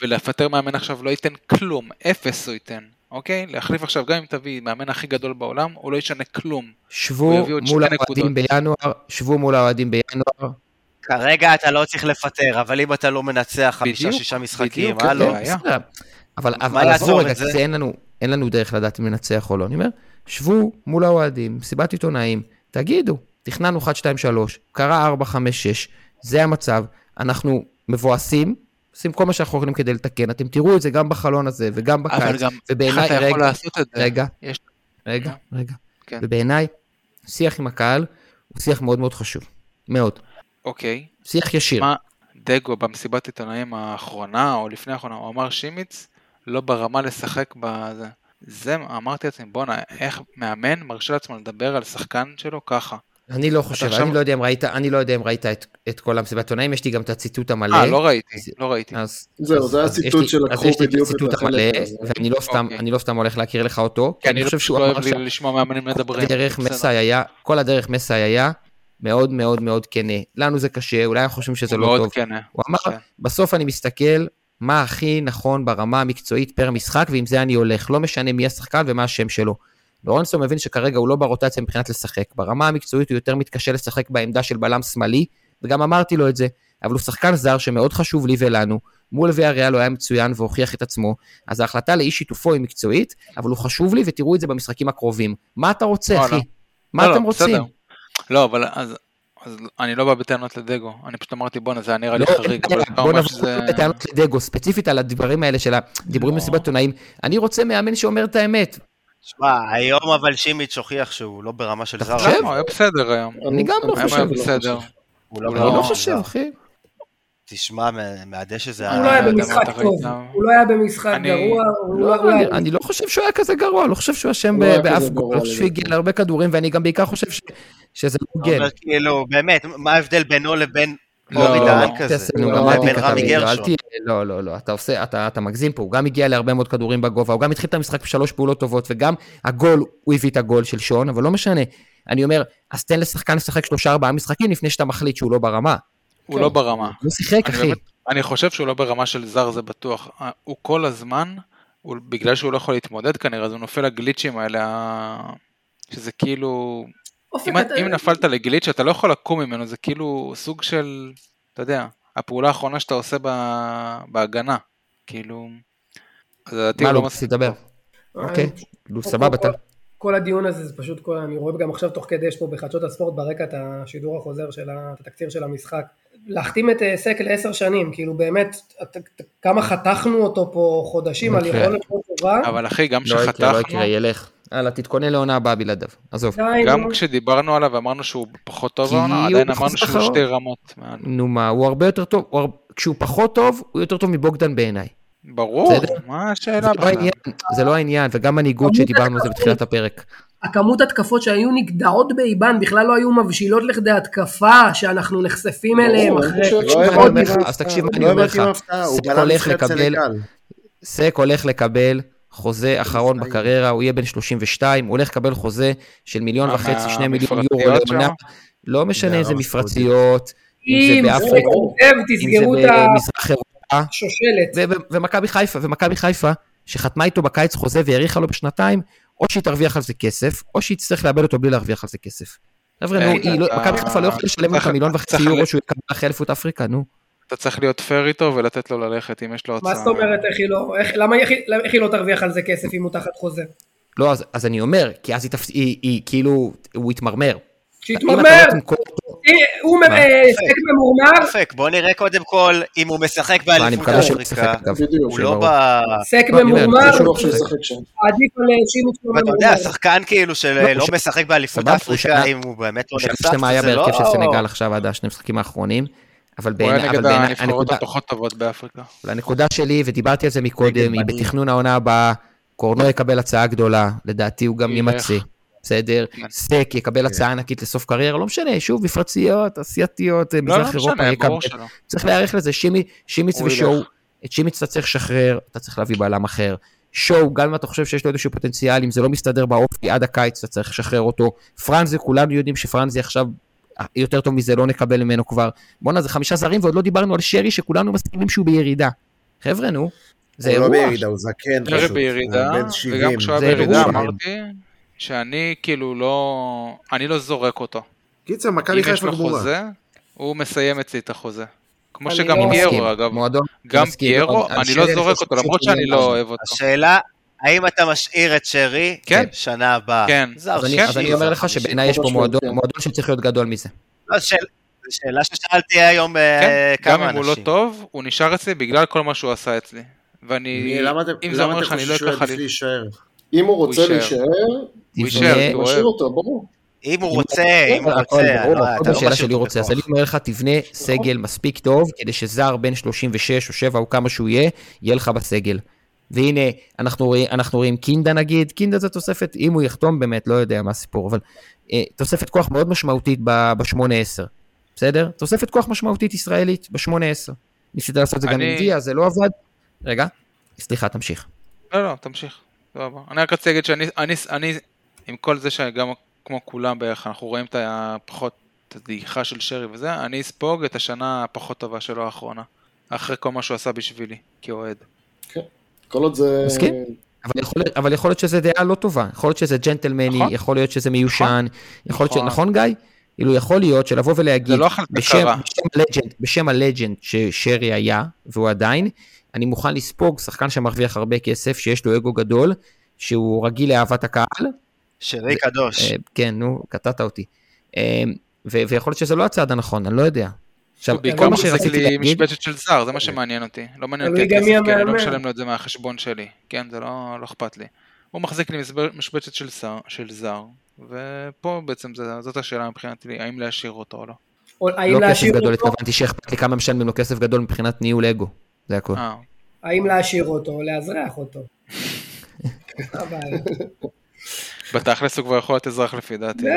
ולפטר מאמן עכשיו לא ייתן כלום, אפס הוא ייתן, אוקיי? להחליף עכשיו, גם אם תביא מאמן הכי גדול בעולם, הוא לא ישנה כלום. שבו מול האוהדים. בינואר, שבו מול האוהדים בינואר, כרגע אתה לא צריך לפטר, אבל אם אתה לא מנצח חמישה, בדיוק, שישה משחקים, הלו. בסדר. אבל מה אבל לעשות עזבו רגע? כי אין לנו, דרך לדעת אם ננצח או לא. אני אומר, שבו מול האוהדים, מסיבת עיתונאים, תגידו, תכננו 1, 2, 3, קרה 4, 5, 6, זה המצב, אנחנו מבואסים, עושים כל מה שאנחנו יכולים כדי לתקן, אתם תראו את זה גם בחלון הזה וגם אבל בקיץ, גם, איך ובעיניי, אתה יכול רגע, לעשות את זה? רגע, יש- רגע, רגע, כן. ובעיניי, שיח עם הקהל הוא שיח מאוד מאוד חשוב, מאוד, אוקיי. שיח ישיר. מה, דגו במסיבת עיתונאים האחרונה, או לפני האחרונה, הוא אמר שימיץ, לא ברמה לשחק בזה. זה, אמרתי לעצמי, בואנה, איך מאמן מרשה לעצמו לדבר על שחקן שלו ככה. אני לא חושב, עכשיו- אני לא יודע אם ראית, אני לא יודע אם ראית את, את כל המסיבת עיתונאים, יש לי גם את הציטוט המלא. אה, לא ראיתי, לא ראיתי. אז, זהו, אז- זה הציטוט שלקחו אז יש לי את בדיוק את הציטוט החלק המלא, הזה. ואני לא סתם, אוקיי. אני לא סתם הולך להכיר לך אותו, כי אני חושב פשוט שהוא לא אמר אוהב לשמוע מאמנים מדברים. דרך. מסי היה, כל הדרך מסי היה מאוד מאוד מאוד כנה. לנו זה קשה, אולי אנחנו חושבים שזה לא מאוד טוב. כן. הוא אמר, כן. בסוף אני מסתכל מה הכי נכון ברמה המקצועית פר משחק, ועם זה אני הולך. לא משנה מי השחקן ומה השם שלו. לורנסו מבין שכרגע הוא לא ברוטציה מבחינת לשחק. ברמה המקצועית הוא יותר מתקשה לשחק בעמדה של בלם שמאלי, וגם אמרתי לו את זה. אבל הוא שחקן זר שמאוד חשוב לי ולנו. מול ויאריאל הוא היה מצוין והוכיח את עצמו. אז ההחלטה לאי שיתופו היא מקצועית, אבל הוא חשוב לי ותראו את זה במשחקים הקרובים. מה אתה רוצה, לא, אחי? לא. מה לא, אתם רוצים? לא, אבל אז... אז אני לא בא בטענות לדגו, אני פשוט אמרתי בואנה זה היה נראה לי חריג, אבל אתה בוא אומר נבוא שזה... בטענות לדגו, ספציפית על הדברים האלה של הדיבורים לא. במסיבת עיתונאים. אני רוצה מאמן שאומר את האמת. שמע, היום אבל שימיץ' הוכיח שהוא לא ברמה של זר. חושב? לא, הוא היה בסדר היום. אני גם לא חושב, היה לא בסדר. הוא לא לא של חושב. אחי. תשמע, מה- מהדשא זה הוא לא היה אתה במשחק טוב? הוא לא היה במשחק אני- גרוע, הוא לא, לא- הוא אני- לא חושב שהוא היה כזה גרוע, אני לא חושב שהוא אשם הוא לא באף גול, גרוע אני חושב שהוא הגיע. להרבה כדורים, ואני גם בעיקר חושב ש- שזה לא אתה. אומר כאילו, באמת, מה ההבדל בינו לבין לא, אורי לא, דהן לא. כזה? לא, אל בין תקטע רמי לא, גרשון. לא, לא, לא, אתה עושה, אתה אתה מגזים פה, הוא גם הגיע להרבה מאוד כדורים בגובה, הוא גם התחיל את המשחק בשלוש פעולות טובות, וגם הגול, הוא הביא את הגול של שון, אבל לא משנה. אני אומר, אז תן לשחקן לשחק שלושה ארבעה משחקים לפני שאתה מחליט שהוא לא ברמה. הוא לא ברמה. הוא שיחק, אני אחי. באמת- אני חושב שהוא לא ברמה של זר זה בטוח. אה, הוא כל הזמן, הוא- בגלל שהוא לא יכול להתמודד כנראה, אז הוא נופל לגליצ'ים האלה, שזה כאילו... אופק, אם, אתה- אם נפלת לגליץ' אתה לא יכול לקום ממנו, זה כאילו סוג של, אתה יודע, הפעולה האחרונה שאתה עושה ב- בהגנה. כאילו... מה לא, לא רציתי מספיק. לדבר. אה, אוקיי, נו, כל- סבבה, אתה... כל הדיון הזה זה פשוט, כל, אני רואה גם עכשיו תוך כדי, יש פה בחדשות הספורט ברקע את השידור החוזר של התקציר של המשחק. להחתים את אה, סק לעשר שנים, כאילו באמת, את- את- כמה חתכנו אותו פה חודשים לא על יקרה. יכולת לא טובה. אבל אחי, גם לא יקרה, לא שחתכנו, יקרה, ילך. הלאה, תתכונן לעונה הבאה בלעדיו. עזוב. די, גם נו. כשדיברנו עליו ואמרנו שהוא פחות טוב העונה, עדיין אמרנו שהוא. שתי רמות. נו מה, הוא הרבה יותר טוב, כשהוא פחות טוב, הוא יותר טוב מבוגדן בעיניי. ברור. מה זה השאלה לא בכלל? זה לא העניין, וגם מנהיגות כמות שדיברנו על זה. בתחילת הפרק. הכמות התקפות שהיו נגדעות באיבן בכלל לא היו מבשילות לכדי התקפה שאנחנו נחשפים אליהם אחרי... לא אז תקשיב מה לא אני אומר לך. סק הולך לקבל. סק הולך לקבל חוזה אחרון בקריירה, הוא יהיה בן 32, הוא הולך לקבל חוזה של מיליון מה, וחצי, שני מיליון יורו? לעונה. לא משנה אם זה בערב מפרציות, אם זה באפריקה, אם זה במזרח אירופה, ו- ומכבי חיפה, ומכבי חיפה, שחתמה איתו בקיץ חוזה והאריכה לו בשנתיים, או שהיא תרוויח על זה כסף, או שהיא תצטרך לאבד אותו בלי להרוויח על זה כסף. חבר'ה, נו, אה, לא- מכבי חיפה לא יכולה לשלם צריך- המיליון וחצי יורו שהוא יקבל אחרי אליפות אפריקה, נו. אתה צריך להיות פייר איתו ולתת לו ללכת אם יש לו הצעה. מה זאת אומרת איך היא לא, איך- למה איך איך היא לא תרוויח על זה כסף אם הוא תחת חוזה? לא, אז, אז אני אומר, כי אז היא, תפס, היא, היא כאילו, הוא יתמרמר. אם שיתמרמר! אתה לא אה, הוא? אה, סק ממורמר, בוא נראה קודם כל אם הוא משחק באליפות אפריקה. הוא לא. ב... סק לא, אני אומר, ממורמר. עדיף על שימוש לא ואתה ממורמר. יודע, שחקן כאילו לא, שלא הוא משחק באליפות אפריקה, אם הוא באמת לא נחשף, היה זה לא... בהרכב של סנגל עכשיו עד השני משחקים האחרונים, אבל הוא היה נגד הנבחרות הפחות טובות באפריקה. אבל הנקודה שלי, ודיברתי על זה מקודם, היא. בתכנון העונה הבאה, קורנו יקבל הצעה גדולה, לדעתי הוא גם ילך. ימצא, בסדר? כן. סק יקבל הצעה ענקית לסוף קריירה, לא משנה, שוב, מפרציות, אסייתיות, לא, מזרח לא אירופה, משנה, יקבל. צריך להיערך לזה, שימי, שימיץ ושואו. את שימיץ אתה צריך לשחרר, אתה צריך להביא בלם אחר. שואו, גם אם אתה חושב שיש לו איזשהו פוטנציאל, אם זה לא מסתדר באופי עד הקיץ, אתה צריך לשחרר אותו. פרנזי, כולנו יודעים שפרנזי עכשיו יותר טוב מזה, לא נקבל ממנו כבר. בואנה, זה חמישה זרים, ועוד לא דיברנו על שרי, שכולנו מסכימים שהוא בירידה. חבר'ה, נו, זה הוא לא אירוע. בירידה, הוא זקן פשוט. בירידה, הוא בן וגם 70. כשהוא היה בירידה. אמרתי שאני כאילו לא, אני לא זורק אותו. קיצר, אם מכבי יש חיפה לו גמורה. חוזה, הוא מסיים אצלי את החוזה. כמו שגם לא. פיירו אגב, מועדון, גם. פיירו, אני לא זורק אותו, למרות שאני לא לא אוהב אותו. השאלה, האם אתה משאיר את שרי כן. שנה הבאה? כן. אז אני, אני אומר לך. שבעיניי יש פה מועדון, כן. שצריך להיות גדול מזה. לא, שאל- שאלה ששאלתי היום אה, כן, גם כמה אם הוא לא אנשים. טוב, הוא נשאר אצלי בגלל כל מה שהוא עשה אצלי. ואני, אם זה אומר אתם שאני לא אקח לי, להישאר? אם הוא רוצה. להישאר, הוא יישאר, הוא משאיר. אותו, ברור. אם הוא רוצה, אם הוא רוצה, ברור, לא, הכל אתה לא בשאלה שלי רוצה. אז אני. אומר לך, תבנה סגל מספיק טוב, כדי שזר בן 36 או 7 או כמה שהוא יהיה, יהיה לך בסגל. והנה, אנחנו אנחנו רואים קינדה נגיד, קינדה זה תוספת, אם הוא יחתום באמת, לא יודע מה הסיפור, אבל אה, תוספת כוח מאוד משמעותית ב-8-10, בסדר? תוספת כוח משמעותית ישראלית ב-8-10. ניסית לעשות את זה גם אני- עם דיה, זה לא עבד. רגע, סליחה, תמשיך. לא, לא, תמשיך. סבבה. אני רק רציתי להגיד שאני, אני, אני, עם כל זה שגם כמו כולם בערך, אנחנו רואים את הפחות, את הדעיכה של שרי וזה, אני אספוג את השנה הפחות טובה שלו האחרונה. אחרי כל מה שהוא עשה בשבילי, כאוהד. כל עוד זה... מסכים? אבל יכול, אבל יכול להיות שזה דעה לא טובה, יכול להיות שזה ג'נטלמני, נכון. יכול להיות שזה מיושן, יכול להיות ש... נכון. נכון גיא? כאילו יכול להיות שלבוא ולהגיד, זה לא בשם. בשם הלג'נד, בשם הלג'נד ששרי היה, והוא עדיין, אני מוכן לספוג שחקן שמרוויח הרבה כסף, שיש לו אגו גדול, שהוא רגיל לאהבת הקהל, שרי קדוש. אה, כן, נו, קטעת אותי. אה, ו- ויכול להיות שזה לא הצעד הנכון, אני לא יודע. עכשיו, בעיקר מחזיק שרציתי לי משבצת של זר, זה מה שמעניין אותי. לא מעניין אותי הכסף, כי אני לא. משלם לו את זה מהחשבון שלי. כן, זה לא לא אכפת לי. הוא מחזיק לי משבצת של זר, ופה בעצם זה- זאת השאלה מבחינתי, האם להשאיר אותו או לא. לא כסף גדול, התכוונתי שאכפת לי כמה משלמים לו כסף גדול מבחינת ניהול אגו, זה הכל. אה, האם להשאיר אותו או לאזרח אותו. בתכלס הוא כבר יכול להיות אזרח לפי דעתי. די,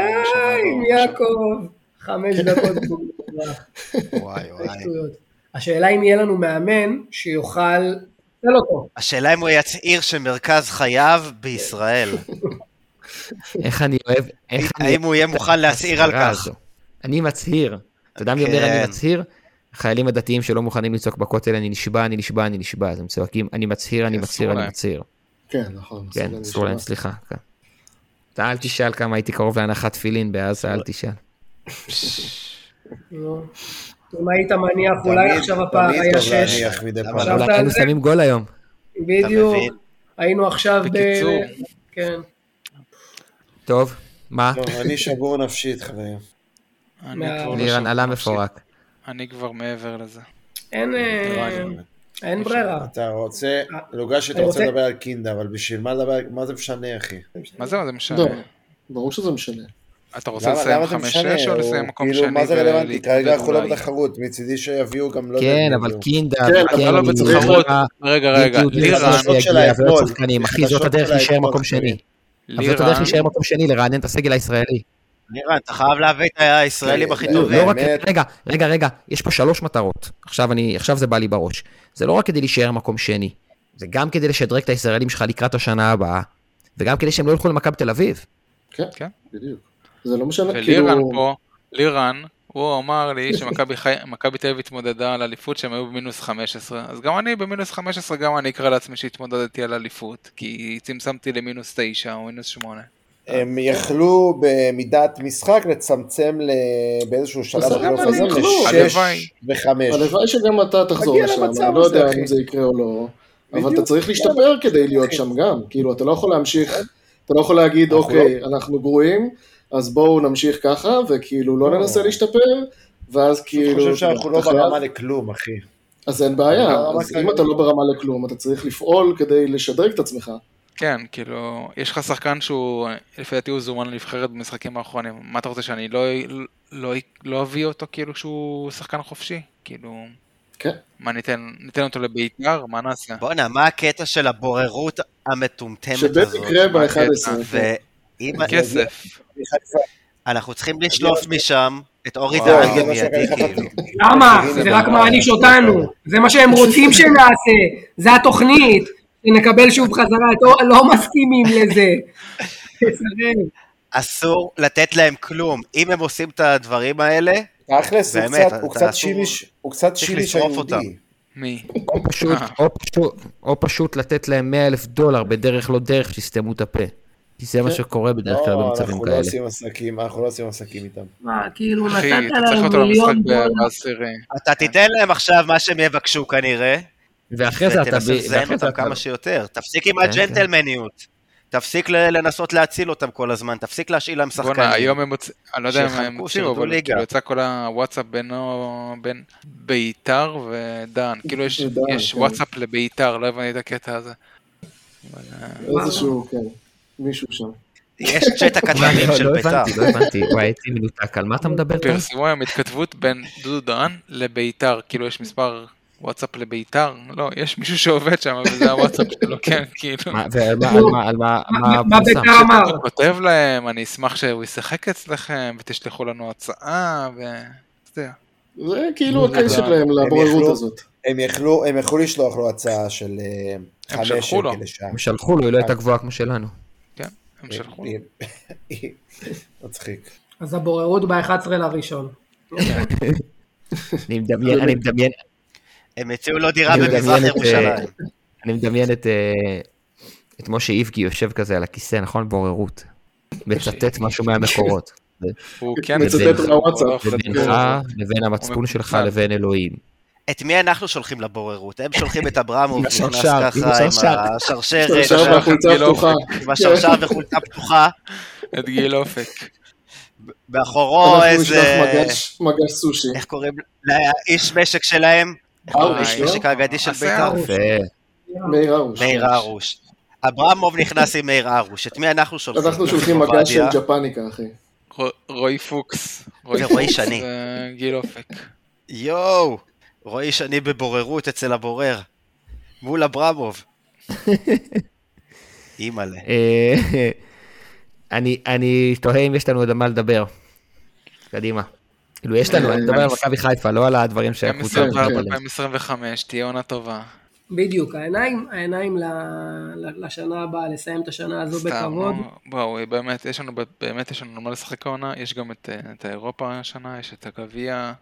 יעקב. חמש דקות. וואי וואי. השאלה אם יהיה לנו מאמן שיוכל. השאלה אם הוא יצהיר שמרכז חייו בישראל. איך אני אוהב, איך אני האם הוא יהיה מוכן להצהיר על כך? הזו. אני מצהיר. אתה יודע מי אומר אני כן. מצהיר? החיילים הדתיים שלא מוכנים לצעוק בכותל, אני נשבע, אני נשבע, אני נשבע, אז הם צועקים, אני מצהיר, אני אסור מצהיר, אני. מצהיר. כן, נכון. כן, אסור להם. סליחה. כן. אתה אל תשאל כמה הייתי קרוב להנחת תפילין בעזה, אל תשאל. אם היית מניח, אולי תמיד- עכשיו הפער תמיד היה טוב שש. להניח מדי פעם. אבל זה? שמים גול היום. בדיוק. היינו עכשיו ב... בקיצור. כן. טוב, מה? טוב, אני שבור נפשית, חברים. לירן שם עלה. מפורק. אני כבר מעבר לזה. אין, אה, אין ברירה. אתה רוצה, לוגש, אתה אני רוצה רוצה- לדבר על קינדה, אבל בשביל מה לדבר, מה זה משנה, אחי? מה זה, מה זה משנה? לא, ברור שזה משנה. אתה רוצה למה לסיים למה זה 5-6 משנה? או לסיים מקום שני? כאילו, מה זה רלוונטי? כרגע אנחנו לא? בתחרות, מצידי שיביאו גם לא כן, אבל. קינדה, כן, אבל וקני, לא בתחרות. רגע, רגע, לירן, לירן, אחי, זאת הדרך להישאר מקום שני. זאת הדרך לירן, להישאר מקום שני, לרענן את הסגל הישראלי. נירן, אתה חייב להביא את הישראלים הכי כן, טובים. לא רק. רגע, רגע, רגע, יש פה שלוש מטרות. עכשיו אני, עכשיו זה בא לי בראש. זה לא רק כדי להישאר מקום שני, זה גם כדי לשדרג את הישראלים שלך לקראת השנה הבאה, וגם כדי שהם לא ילכו למכבי תל אביב. כן, כן. בדיוק. זה לא משנה, כאילו... ולירן פה, לירן, הוא אמר לי שמכבי תל אביב התמודדה על אליפות שהם היו במינוס 15, אז גם אני במינוס 15, גם אני אקרא לעצמי שהתמודדתי על אליפות, כי צמצמתי למינוס 9 או מינוס 8. הם יכלו במידת משחק לצמצם ל- באיזשהו שלב בפלייאוף הזה יכלו. לשש הלוואי. וחמש. הלוואי שגם אתה תחזור לשם, אני לא יודע. אם זה יקרה או לא, אבל. אתה צריך להשתפר כדי להיות שם גם, כאילו, אתה לא יכול להמשיך, אתה לא יכול להגיד, אוקיי, אנחנו גרועים, אז בואו נמשיך ככה, וכאילו לא. ננסה להשתפר, ואז אני כאילו, חושב שאנחנו לא ברמה לכלום, אחי. אז אין בעיה, אז. אם אתה לא ברמה לכלום, אתה צריך לפעול כדי לשדרג את עצמך. כן, כאילו, יש לך שחקן שהוא, לפי דעתי הוא זומן לנבחרת במשחקים האחרונים, מה אתה רוצה שאני לא, לא, לא אביא אותו כאילו שהוא שחקן חופשי? כאילו, כן. מה ניתן, ניתן אותו לבית"ר? מה נעשה? בואנה, מה הקטע של הבוררות המטומטמת הזאת? יקרה מה ב-11. כסף. אנחנו צריכים לשלוף משם את אורי דהן שאני כאילו. למה? זה רק מעניש אותנו. זה מה שהם רוצים שנעשה. זה התוכנית. שנקבל שוב חזרה את אור... לא מסכימים לזה. אסור לתת להם כלום. אם הם עושים את הדברים האלה, תכלס, הוא קצת- שיליש, הוא קצת שיליש היהודי. מי? או פשוט לתת להם 100 אלף דולר בדרך לא דרך שיסתמו את הפה. כי זה מה שקורה בדרך כלל לא, במצבים אנחנו לא כאלה. עושים עסקים, אנחנו לא עושים עסקים איתם. מה, כאילו נתת להם מיליון דולר. אתה תיתן להם עכשיו מה שהם יבקשו כנראה, ואחרי זה אתה... ותנסה זה אותם כמה שיותר. תפסיק עם כן, הג'נטלמניות. תפסיק ל- לנסות להציל אותם כל הזמן, תפסיק להשאיל להם שחקנים. בואנה, היום הם הוצ... אני לא יודע אם הם שירדו אבל. כאילו יצא כל הוואטסאפ בינו, בין ביתר ודן. כאילו יש, כן. וואטסאפ לביתר, לא הבנתי את הקטע הזה. אה, איזשהו, כן, מישהו שם. יש צ'אט הקטנים לא, של לא בית"ר. הבנתי, לא הבנתי, וואי, הייתי מנותק, על מה אתה מדבר? פרסמו היום התכתבות בין דודו דהן לביתר, כאילו יש מספר וואטסאפ לביתר, לא, יש מישהו שעובד שם וזה הוואטסאפ שלו, כן, כאילו. מה-? ביתר אמר? הוא כותב להם, אני אשמח שהוא ישחק אצלכם, ותשלחו לנו הצעה, ו... זה כאילו הקייס שלהם לבוררות הזאת. הם יכלו, הם יכלו לשלוח לו הצעה של אה, הם חמש. שקל לשעה. הם שלחו לו, היא לא הייתה גבוהה כמו שלנו. הם שלחו. מצחיק. אז הבוררות ב-11 לראשון. אני מדמיין, אני מדמיין, הם הציעו לו דירה אני במזרח ירושלים. אני מדמיין את, אה, את משה איבגי יושב כזה על הכיסא, נכון? בוררות. מצטט משהו מהמקורות. הוא כן... מצטט מהוואטסאפ. יכול- לבין המצפון שלך. לבין אלוהים. את מי אנחנו שולחים לבוררות? הם שולחים את אברמוב, עם נכנס השרשר, עם ככה עם השרשר. השרשרת, גיל. עם השרשר וחולצה פתוחה, את גיל אופק. מאחורו איזה... מגש- סושי. איך קוראים? לאיש משק שלהם? ארוש, האיש לא? משק האגדי של בית"ר? מאיר ארוש. מאיר ארוש. אברמוב נכנס עם מאיר ארוש. את מי אנחנו שולחים? אנחנו שולחים מגש של ג'פניקה, אחי. רו- רועי פוקס. ורועי שני. וגיל אופק. יואו! רועי שני בבוררות אצל הבורר. מול אברמוב. אימא'לה. אה, אני, אני תוהה אם יש לנו עוד על מה לדבר. קדימה. כאילו, יש לנו, אני מדבר על מכבי חיפה, לא על הדברים שהקבוצה... כן, מדברת כן. עליהם. 2025, תהיה עונה טובה. בדיוק, העיניים, העיניים לשנה הבאה, לסיים את השנה הזו בכבוד. בואו, באמת, יש לנו, באמת יש לנו מה לשחק העונה, יש גם את, אה, את האירופה השנה, יש את הגביע.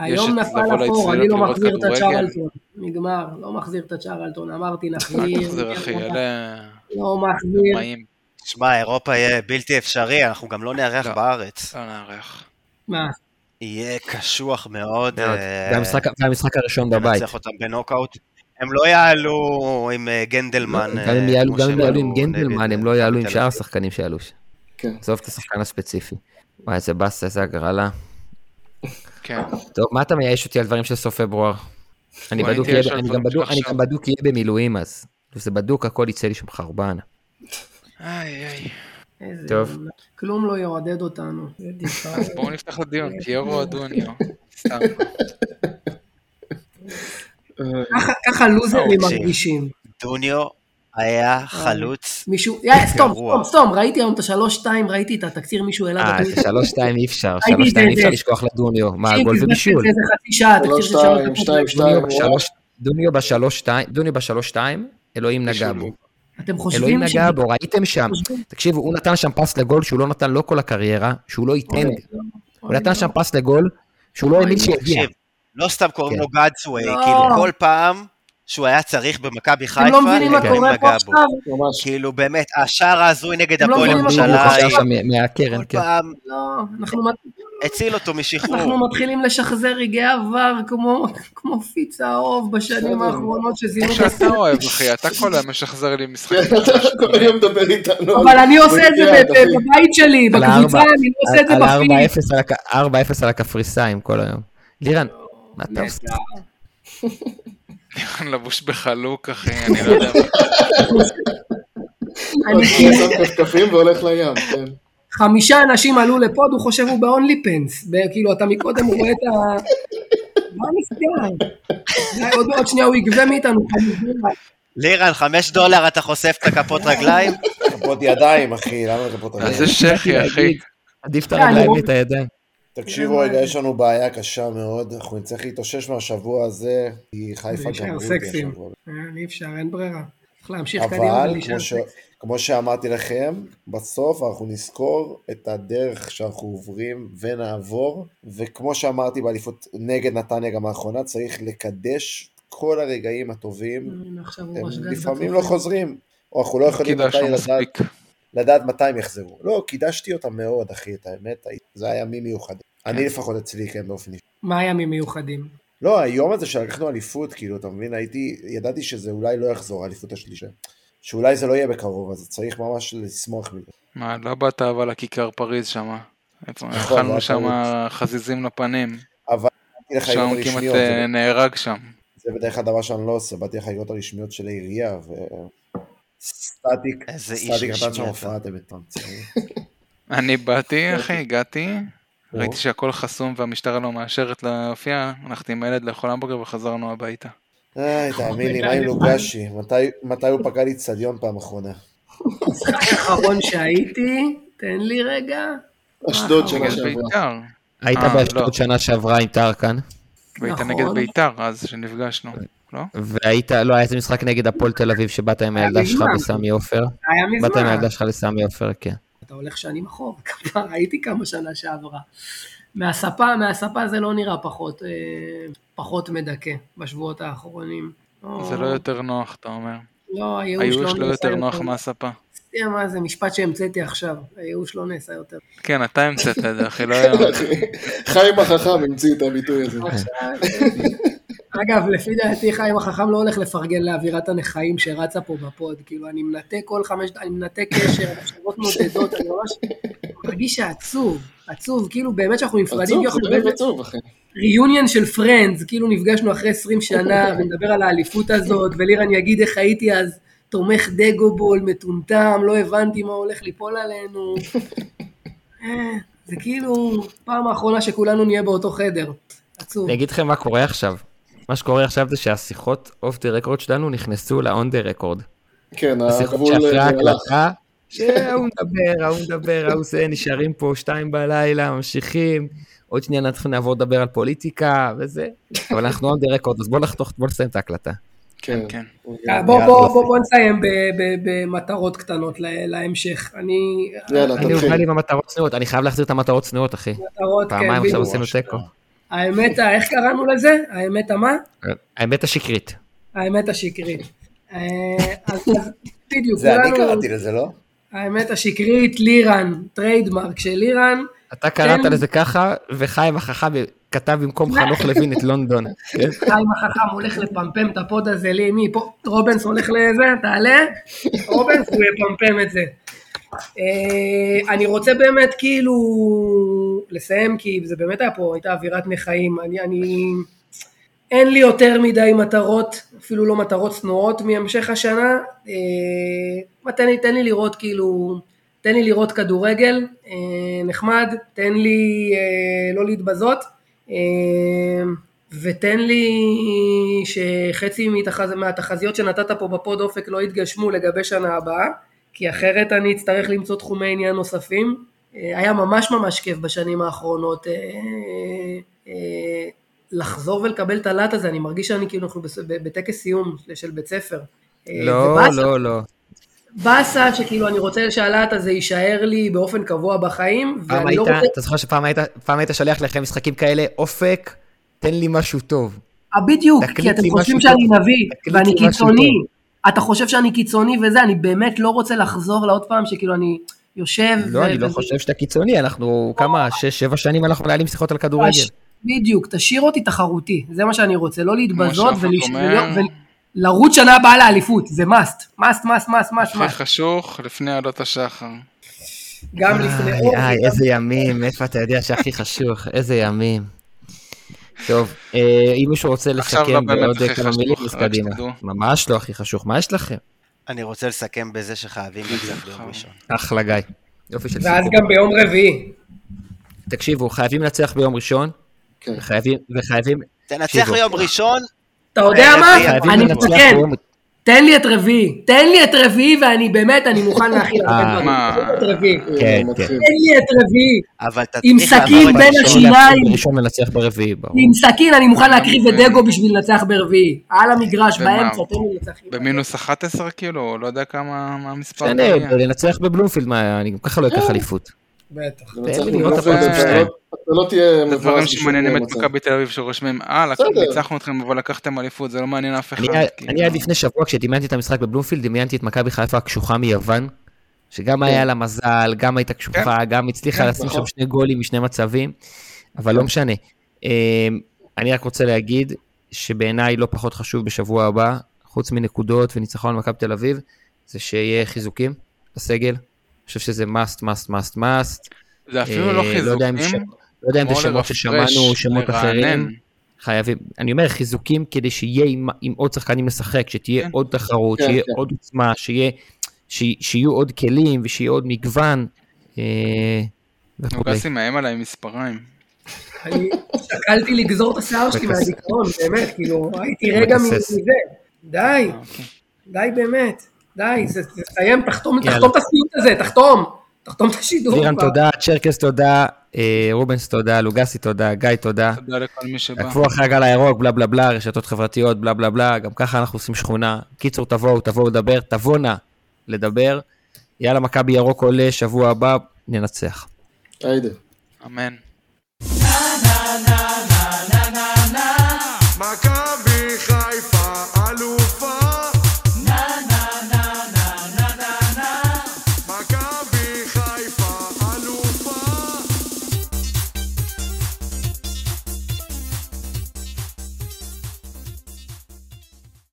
היום נפל אפור, אני לא מחזיר את. הצ'רלטון. נגמר, לא מחזיר את הצ'רלטון, אמרתי נחזיר. תחזיר אחי, אלה לא מחזיר. שמע, אירופה יהיה בלתי אפשרי, אנחנו גם לא נארח לא. בארץ. לא נארח. מה, יהיה קשוח מאוד. אה, זה המשחק- הראשון בבית. לנצח אותם בנוקאוט. הם לא יעלו עם אה, גנדלמן. גם אם אה, יעלו כמו גם אם שהם יעלו עם גנדלמן, הם לא יעלו עם שאר השחקנים שיעלו. כן. עזוב את השחקן הספציפי. וואי, איזה באסה, איזה הגרלה. כן. טוב, מה אתה מייאש אותי על דברים של סוף פברואר? אני בדוק, אני גם בדוק- של אני עכשיו. גם בדוק יהיה במילואים אז. זה בדוק, הכל יצא לי שם חרבן. איי איי. איזה... טוב. כלום לא יעודד אותנו. בואו נפתח לדיון, פיירו אדוניו. סתם. ככה- לוזרים תקשיב. מרגישים. דוניו היה חלוץ. מישהו, יא, סתום. סתום, סתום, ראיתי היום את השלוש-שתיים, ראיתי את התקציר, מישהו העלה אה, בטוויטר. זה שלוש שתיים אי אפשר, הייתי שלוש שתיים אי אפשר לשכוח לדוניו. מה, תקשיב, גול בזבזתי ובישול. על זה. שתיים, דוניו שתיים. בשלוש- דוניו בשלוש שתיים, דוניו בשלוש שתיים, אלוהים נגע בו. אתם אלוהים חושבים ש... נגע בו, ראיתם שם. תקשיבו, הוא נתן שם פס לגול שהוא לא נתן לא כל הקריירה, שהוא לא ייתן. אוקיי. הוא נתן שם פס לגול שהוא לא האמין שיגיע. לא סתם קוראים כן. לו גאדסווי, לא. כאילו כל פעם שהוא היה צריך במכבי אתם חיפה, לא מבינים מה קורה פה. עכשיו? כאילו באמת, השער ההזוי נגד לא הפועל ירושלים, מהקרן, כן. לא, אנחנו הציל אותו אנחנו משחרור. מתחילים לשחזר רגעי עבר כמו- כמו פיץ האוב בשנים. האחרונות שזינו כמו את שאתה. אוהב, אחי, אתה כל היום משחזר לי משחק. כן, אתה כל היום מדבר איתנו. אבל אני עושה את זה. בבית שלי, בקבוצה, אני לא עושה את זה. 4-0 על הכ- 4-0 על הקפריסאים כל היום. לירן, מה אתה עושה? לבוש בחלוק, אחי, אני לא יודע. אני שם כפכפים והולך לים, כן. חמישה אנשים עלו לפה, הוא חושב הוא ב-only pants. כאילו, אתה מקודם רואה את ה... מה נסגר? עוד עוד שנייה הוא יגבה מאיתנו. לירן, חמש דולר אתה חושף את הכפות רגליים? כפות ידיים, אחי, למה כפות רגליים? זה שחי, אחי. עדיף את כן, הרגליים ואת הידיים. תקשיבו רגע, יש לנו בעיה קשה מאוד, אנחנו נצטרך להתאושש מהשבוע הזה, כי חיפה גמרו אותי סקסים. השבוע. אה, אי אפשר, אין ברירה. צריך להמשיך קדימה אבל ולהישאר כמו, ש... סקסי. כמו שאמרתי לכם, בסוף אנחנו נזכור את הדרך שאנחנו עוברים ונעבור, וכמו שאמרתי באליפות נגד נתניה גם האחרונה, צריך לקדש כל הרגעים הטובים, עכשיו הם לפעמים לא. חוזרים, או אנחנו לא יכולים מתי לדעת. לדעת מתי הם יחזרו. לא, קידשתי אותם מאוד, אחי, את האמת, זה היה ימים מיוחדים. אני לפחות אצלי, כן, באופן אישי. מה הימים מיוחדים? לא, היום הזה שלקחנו אליפות, כאילו, אתה מבין, הייתי, ידעתי שזה אולי לא יחזור, האליפות השלישית. שאולי זה לא יהיה בקרוב, אז צריך ממש לשמוח מזה. מה, לא באת אבל לכיכר פריז שם. אכלנו שם. חזיזים לפנים. אבל באתי שם לחגיגות כמעט הרשמיות, אה, זה- נהרג שם. זה בדרך כלל דבר שאני לא עושה, באתי לחגיגות הרשמיות של העירייה, ו... סטטיק, סטטיק נתן שם אתה. הופעה, אתם מתאמצים. אני באתי, אחי, הגעתי. ראיתי שהכל חסום והמשטרה לא מאשרת להופיע, הלכתי עם הילד לאכול המבורגר וחזרנו הביתה. איי, תאמין לי, מה עם לוגשי? מתי- מתי הוא פגע לי אצטדיון פעם אחרונה? המשחק האחרון שהייתי, תן לי רגע. אשדוד שנה נגד שעברה. בית"ר. היית אה, באשדוד לא. שנה שעברה עם טרקן, והיית נכון. נגד בית"ר אז שנפגשנו, לא? והיית, לא, היה איזה משחק נגד הפועל תל אביב שבאת עם הילדה שלך מזמן. בסמי עופר. היה באת עם מזמן. הילדה שלך לסמי עופר, כן. אתה הולך שנים אחורה, כבר הייתי כמה שנה שעברה. מהספה, מהספה זה לא נראה פחות, אה, פחות מדכא בשבועות האחרונים. זה לא יותר נוח, אתה אומר. לא, הייאוש הייאוש לא לא נעשה יותר נוח מהספה. תראה מה זה משפט שהמצאתי עכשיו, הייאוש לא נעשה יותר. כן, אתה המצאת את זה, אחי, לא היה... חיים החכם המציא את הביטוי הזה. אגב, לפי דעתי חיים החכם לא הולך לפרגן לאווירת הנכאים שרצה פה בפוד, כאילו אני מנתק כל חמש, אני מנתק קשר, מחשבות נודדות, אני ממש מרגיש שעצוב, עצוב, כאילו באמת שאנחנו נפרדים, עצוב, זה באמת עצוב, אחי. reunion של Friends, כאילו נפגשנו אחרי 20 שנה ונדבר על האליפות הזאת, ולירן יגיד איך הייתי אז תומך דגובול, מטומטם, לא הבנתי מה הולך ליפול עלינו. אה, זה כאילו פעם האחרונה שכולנו נהיה באותו חדר, עצוב. אני אגיד לכם מה קורה עכשיו. מה שקורה עכשיו זה שהשיחות off the record שלנו נכנסו ל-on the record. כן, השיחות הגבול שאחרי אה, הלך. ההקלטה, שההוא מדבר, ההוא מדבר, ההוא זה, נשארים פה שתיים בלילה, ממשיכים, עוד שנייה נתחיל נעבור לדבר על פוליטיקה וזה, אבל אנחנו on the record, אז בואו נחתוך, בואו נסיים את ההקלטה. כן. כן. אה, בוא, בוא, בוא, בוא נסיים ב- ב- במטרות קטנות לה- להמשך. אני... יאללה, אני תתחיל. אוכל עם המטרות צנועות, אני חייב להחזיר את המטרות צנועות, אחי. מטרות, כן, פעמיים עכשיו. עשינו תיקו. האמת, ה- איך קראנו לזה? האמת המה? האמת השקרית. האמת השקרית. אה, אז בדיוק, זה אני. קראתי לזה, לא? האמת השקרית, לירן, trademark של לירן. אתה קראת. לזה ככה, וחיים החכם כתב במקום חנוך לוין את לונדון. חיים החכם הולך לפמפם את הפוד הזה, לי, מי פה? רובנס הולך לזה, תעלה? רובנס, הוא יפמפם את זה. אה, אני רוצה באמת כאילו לסיים, כי זה באמת היה פה, הייתה אווירת נכאים. אני, אני, אין לי יותר מדי מטרות, אפילו לא מטרות צנועות מהמשך השנה. אה, תן לי, תן לי לראות כאילו, תן לי לראות כדורגל, אה, נחמד, תן לי לא להתבזות. ותן לי שחצי. מהתחזיות שנתת פה בפוד אופק לא יתגשמו לגבי שנה הבאה, כי אחרת אני אצטרך למצוא תחומי עניין נוספים. אה, היה ממש ממש כיף בשנים האחרונות אה, אה, לחזור ולקבל את הלהט הזה, אני מרגיש שאני כאילו אנחנו בטקס סיום של בית ספר. לא, ובאסה. לא, לא. באסה שכאילו אני רוצה שהלהט הזה יישאר לי באופן קבוע בחיים, פעם ואני לא היית, רוצה... אתה זוכר שפעם היית, פעם היית שולח לכם משחקים כאלה, אופק, תן לי משהו טוב. בדיוק, כי אתם חושבים שאני. נביא, ואני קיצוני. אתה חושב שאני קיצוני וזה, אני באמת לא רוצה לחזור לעוד פעם שכאילו אני יושב... לא, ו- אני לא וזה- חושב שאתה קיצוני, אנחנו כמה, שש, שבע שנים אנחנו מנהלים שיחות על כדורגל. תש- בדיוק, תשאיר אותי תחרותי, זה מה שאני רוצה, לא להתבזות. ולרוץ שנה הבאה לאליפות, זה must, must, must, must, must, הכי חשוך לפני עלות השחר. גם לפני איי, איזה ימים, איפה אתה יודע שהכי חשוך, איזה ימים. טוב, אה, אם מישהו רוצה לסכם לא בעוד כמה מילים, אז קדימה. ממש לא הכי חשוך, מה יש לכם? אני רוצה לסכם בזה שחייבים לצאת ביום ראשון. אחלה גיא. יופי של ואז סיכום. גם ביום רביעי. תקשיבו, חייבים לנצח ביום ראשון, כן. וחייבים, תנצח. ביום ראשון, אתה יודע מה? אני מתקן. תן לי את רביעי, תן לי את רביעי ואני באמת, אני מוכן להכיל הרבה אה, דברים, מה? תן לי את רביעי, כן. תן לי אתה עם סכין בין. השיניים. ברביעי, ברור. עם סכין אני מוכן להקריב את דגו בשביל לנצח ברביעי, על המגרש? באמצע, תן לי לנצח. במינוס 11 כאילו, לא יודע כמה מה המספר. בסדר, יהיה. לנצח בבלומפילד, מה, אני גם ככה לא אקח אליפות. בטח. אתה. לא- לא תהיה מבואס דברים שמעניינים את. מכבי תל אביב שרושמים, אה. ניצחנו אתכם אבל לקחתם אליפות, זה לא מעניין אף אחד. אני- כאילו. אני עד לפני שבוע, כשדמיינתי את המשחק בבלומפילד, דמיינתי את מכבי חיפה הקשוחה מיוון, שגם היה לה מזל, גם הייתה קשוחה, גם הצליחה לשים נכון. שם שני גולים משני מצבים, אבל לא משנה. אמ, אני רק רוצה להגיד שבעיניי לא פחות חשוב בשבוע הבא, חוץ מנקודות וניצחון על מכבי תל אביב, זה שיהיה חיזוקים לסגל. חושב שזה must, must, must, must. זה אפילו לא אה, לא ש- חיזוקים, לא יודע אם זה שמות ששמענו, שמות. אחרים. חייבים, אני אומר חיזוקים כדי שיהיה עם, עם עוד שחקנים לשחק, שתהיה כן. עוד תחרות, כן, שיהיה כן. עוד עוצמה, שיהיה, ש, שיהיו עוד כלים ושיהיה עוד מגוון. אה. נוגסי מאיים עליי עם מספריים. אני שקלתי לגזור את השיער שלי מהזיכרון, באמת, כאילו, הייתי רגע. מזה. די, די באמת, די, זה- תסיים, תחתום. תחתום את הסיוט הזה, תחתום, תחתום את השידור. לירן. תודה, צ'רקס תודה, אה, רובנס תודה, לוגסי תודה, גיא תודה. תודה לכל מי שבא. עקבו אחרי הגל הירוק, בלה בלה בלה, רשתות חברתיות, בלה בלה בלה, גם ככה אנחנו עושים שכונה. קיצור, תבואו, תבואו לדבר, תבוא נא לדבר. יאללה, מכבי ירוק עולה, שבוע הבא, ננצח. היידה. אמן.